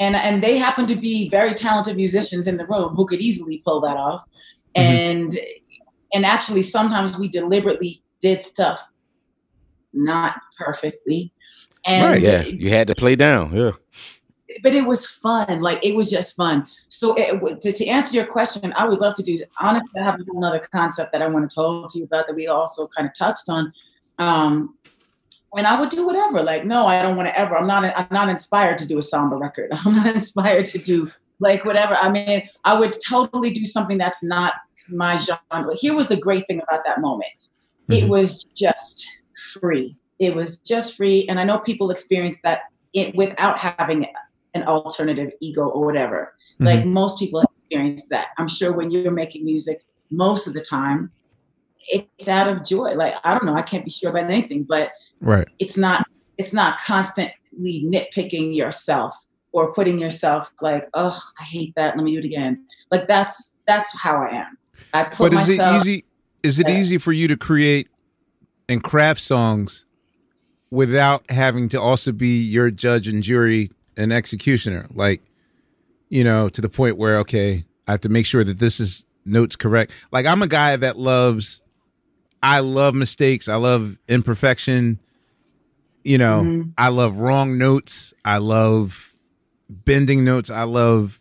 and and they happened to be very talented musicians in the room who could easily pull that off, mm-hmm. and and actually sometimes we deliberately did stuff not perfectly. And right, yeah, you had to play down, yeah but it was fun. Like it was just fun. So it, to, to, answer your question, I would love to do. Honestly, I have another concept that I want to talk to you about that we also kind of touched on. Um, and I would do whatever. Like, no, I don't want to ever. I'm not. I'm not inspired to do a samba record. I'm not inspired to do like whatever. I mean, I would totally do something that's not my genre. Here was the great thing about that moment. Mm-hmm. It was just free. It was just free, and I know people experience that it, without having an alternative ego or whatever. Mm-hmm. Like most people experience that. I'm sure when you're making music, most of the time, it's out of joy. Like I don't know, I can't be sure about anything, but right, it's not it's not constantly nitpicking yourself or putting yourself like, oh, I hate that. Let me do it again. Like that's that's how I am. I put but is myself, it easy? Is it easy for you to create and craft songs without having to also be your judge and jury an executioner, like you know, to the point where okay, I have to make sure that this is notes correct. Like I'm a guy that loves, I love mistakes. I love imperfection. You know, mm-hmm. I love wrong notes. I love bending notes. I love,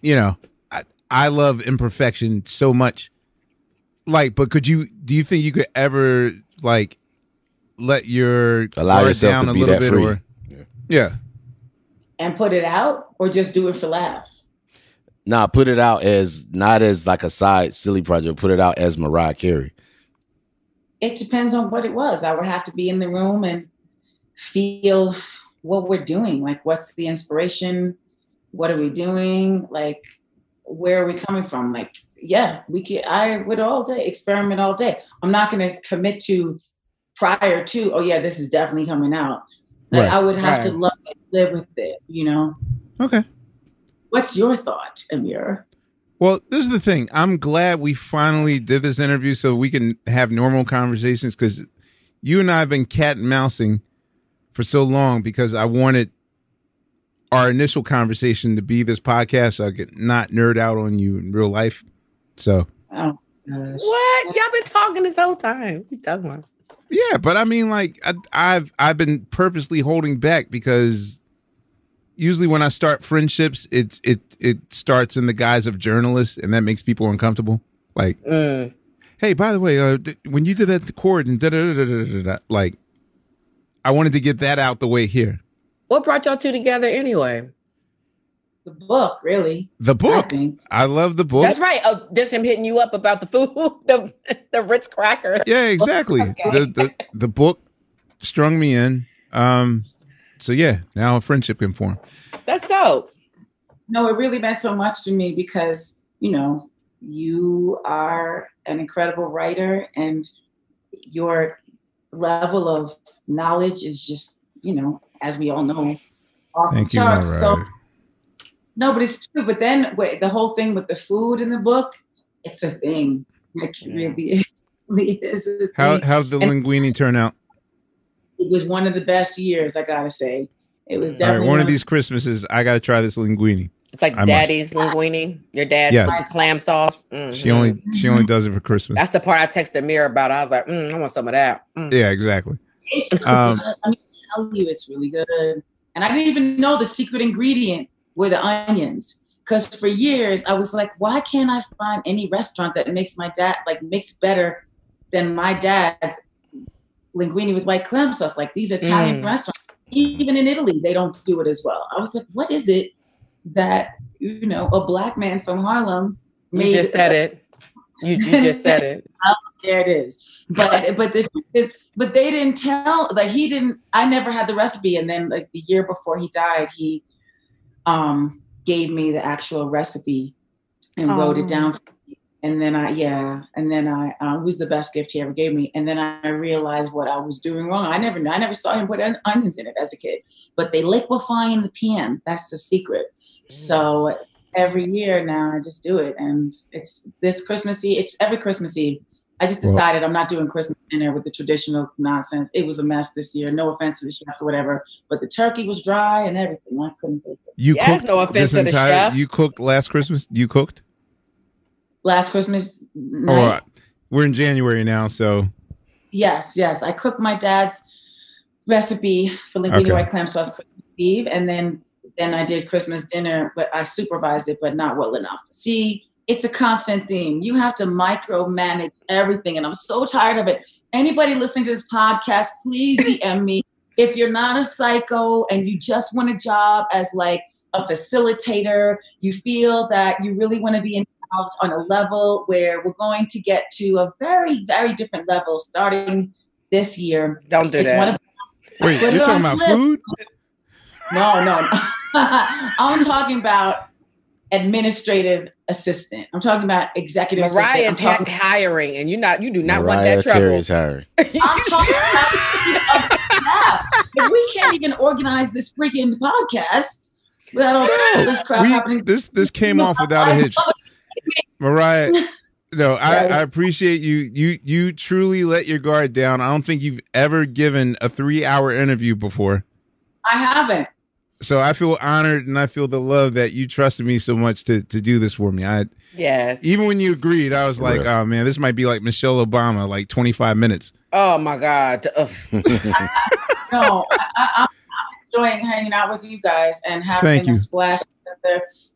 you know, I, I love imperfection so much. Like, but could you, do you think you could ever like let your Allow yourself down to a be little that bit, free. or yeah. And put it out, or just do it for laughs. Nah, put it out as not as like a side silly project. Put it out as Mariah Carey. It depends on what it was. I would have to be in the room and feel what we're doing. Like, what's the inspiration? What are we doing? Like, where are we coming from? Like, yeah, we could. I would all day experiment all day. I'm not going to commit to prior to. Oh yeah, this is definitely coming out. Like, Right. I would have to Right. love it, live with it. You know. Okay. What's your thought, Amir? Well, this is the thing. I'm glad we finally did this interview so we can have normal conversations because you and I have been cat and mousing for so long because I wanted our initial conversation to be this podcast so I could not nerd out on you in real life. So Oh, What? Y'all been talking this whole time. What you talking about? yeah, but I mean, like I, I've I've been purposely holding back because usually when I start friendships, it's it it starts in the guise of journalists, and that makes people uncomfortable. Like, hey, by the way, uh, th- when you did that chord and da da da da da da, like, I wanted to get that out the way here. What brought y'all two together anyway? The book, really. The book, I, love the book. That's right. Oh, just him hitting you up about the food, the the Ritz crackers. Yeah, exactly. Okay. The the the book strung me in. Um, so yeah, now a friendship can form. That's dope. No, it really meant so much to me because, you know, you are an incredible writer and your level of knowledge is just, you know, as we all know, off the Thank you, charts. So no, but it's true. But then wait, the whole thing with the food in the book, it's a thing. Like it really, really is. A How thing. how'd the And linguine turn out? It was one of the best years, I gotta say. It was All definitely right, one of these Christmases, I got to try this linguine. It's like I must. daddy's linguine. Your dad's Yes. clam sauce. She Mhm. only she only does it for Christmas. That's the part I texted Amir about. I was like, mm, I want some of that. Mm. Yeah, exactly. It's really Um, good. I mean, I tell you, it's really good. And I didn't even know the secret ingredient were the onions. Because for years I was like, why can't I find any restaurant that makes my dad like makes better than my dad's linguine with white clam sauce? Like these Italian Mm. restaurants, even in Italy, they don't do it as well. I was like, what is it that you know a black man from Harlem You just said it. You, you just said it. Oh, there it is. But but the is, but they didn't tell. Like he didn't. I never had the recipe, and then like the year before he died, he um gave me the actual recipe and wrote Oh. it down. For me. And then I yeah, and then I uh, was the best gift he ever gave me. And then I realized what I was doing wrong. I never I never saw him put onions in it as a kid, but they liquefy in the pan. That's the secret. So every year now I just do it, and it's this Christmas Eve. It's every Christmas Eve. I just Well- decided I'm not doing Christmas dinner with the traditional nonsense. It was a mess this year. No offense to the chef or whatever, but the turkey was dry and everything. I couldn't take it. You Yes, cooked no offense this to the entire. chef. You cooked last Christmas. You cooked. Last Christmas Oh, night. uh, we're in January now, so Yes, yes. I cooked my dad's recipe for linguine Okay. white clam sauce Christmas Eve, and then then I did Christmas dinner, but I supervised it, but not well enough. See, it's a constant theme. You have to micromanage everything, and I'm so tired of it. Anybody listening to this podcast, please DM me. If you're not a psycho and you just want a job as like a facilitator, you feel that you really want to be involved on a level where we're going to get to a very, very different level starting this year. Don't do It's that. one of- wait, you're talking about the food? No, no. I'm talking about administrative assistant. I'm talking about executive Mariah is assistant. I'm ha- hiring, and you not you do not want that trouble. Carey is hiring. I'm talking about. If we can't even organize this freaking podcast without all this crap We- happening. this this came off without a hitch. Mariah, no, I, I appreciate you. You you truly let your guard down. I don't think you've ever given a three hour interview before. I haven't. So I feel honored and I feel the love that you trusted me so much to to do this for me. I Yes. even when you agreed, I was like, oh man, this might be like Michelle Obama, like 25 minutes. Oh my God. No, I, I, I'm enjoying hanging out with you guys and having Thank a you. splash together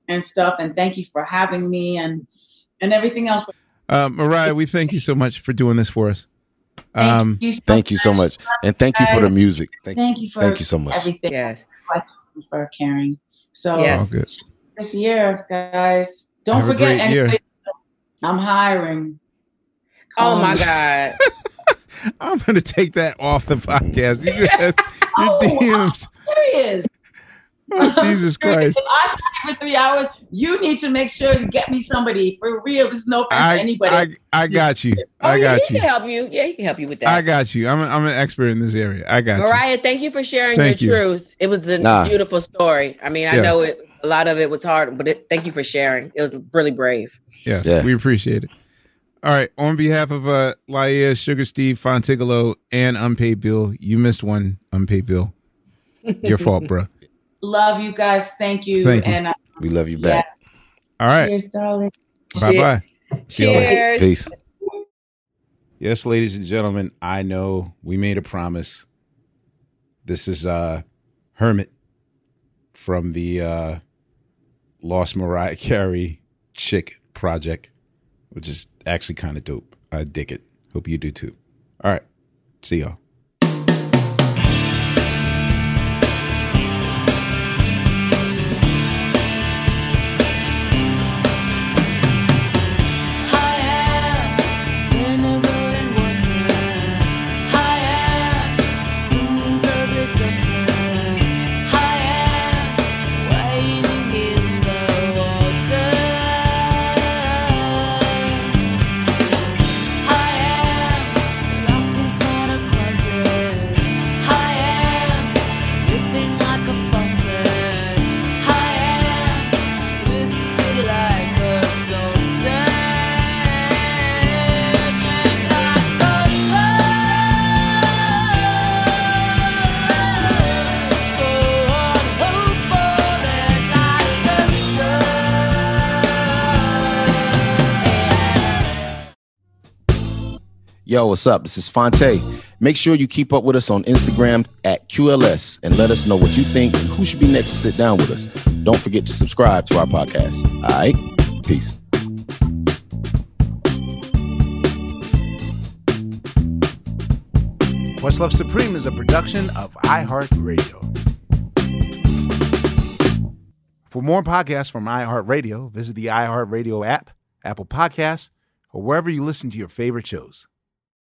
and stuff. And thank you for having me and and everything else. Uh, Mariah, we thank you so much for doing this for us. Um, thank you so, thank you so much. And thank you for the music. Thank, thank you for thank you so much. everything. Yes. For caring. So Yes. All good. this year, guys. Don't Have forget great anybody- I'm hiring. Oh Um, my God. I'm gonna take that off the podcast. You have, Oh, your I'm DMs. serious. Oh, Jesus Christ. If I talk for three hours, you need to make sure to get me somebody for real. This is no offense to I, anybody. I I got you. Oh, I yeah, got he you. can help you. Yeah, he can help you with that. I got you. I'm a, I'm an expert in this area. I got you. Mariah, thank you for sharing Thank your you. truth. It was a Nah. beautiful story. I mean, I Yes. know it. A lot of it was hard, but it, thank you for sharing. It was really brave. Yes, Yeah. we appreciate it. All right. On behalf of uh Laiya, Sugar Steve, Fontigolo, and Unpaid Bill, you missed one unpaid bill. Your fault, bro. Love you guys. Thank you. Thank you. And uh, We love you back. All right. cheers, darling. Bye bye. See. Cheers. Peace. Yes, ladies and gentlemen, I know we made a promise. This is uh Hermit from the uh Lost Mariah Carey Chick project, which is actually kind of dope. I dig it. Hope you do too. All right. See y'all. Yo, what's up? This is Fonte. Make sure you keep up with us on Instagram at QLS and let us know what you think and who should be next to sit down with us. Don't forget to subscribe to our podcast. All right? Peace. Questlove Supreme is a production of iHeartRadio. For more podcasts from iHeartRadio, visit the iHeartRadio app, Apple Podcasts, or wherever you listen to your favorite shows.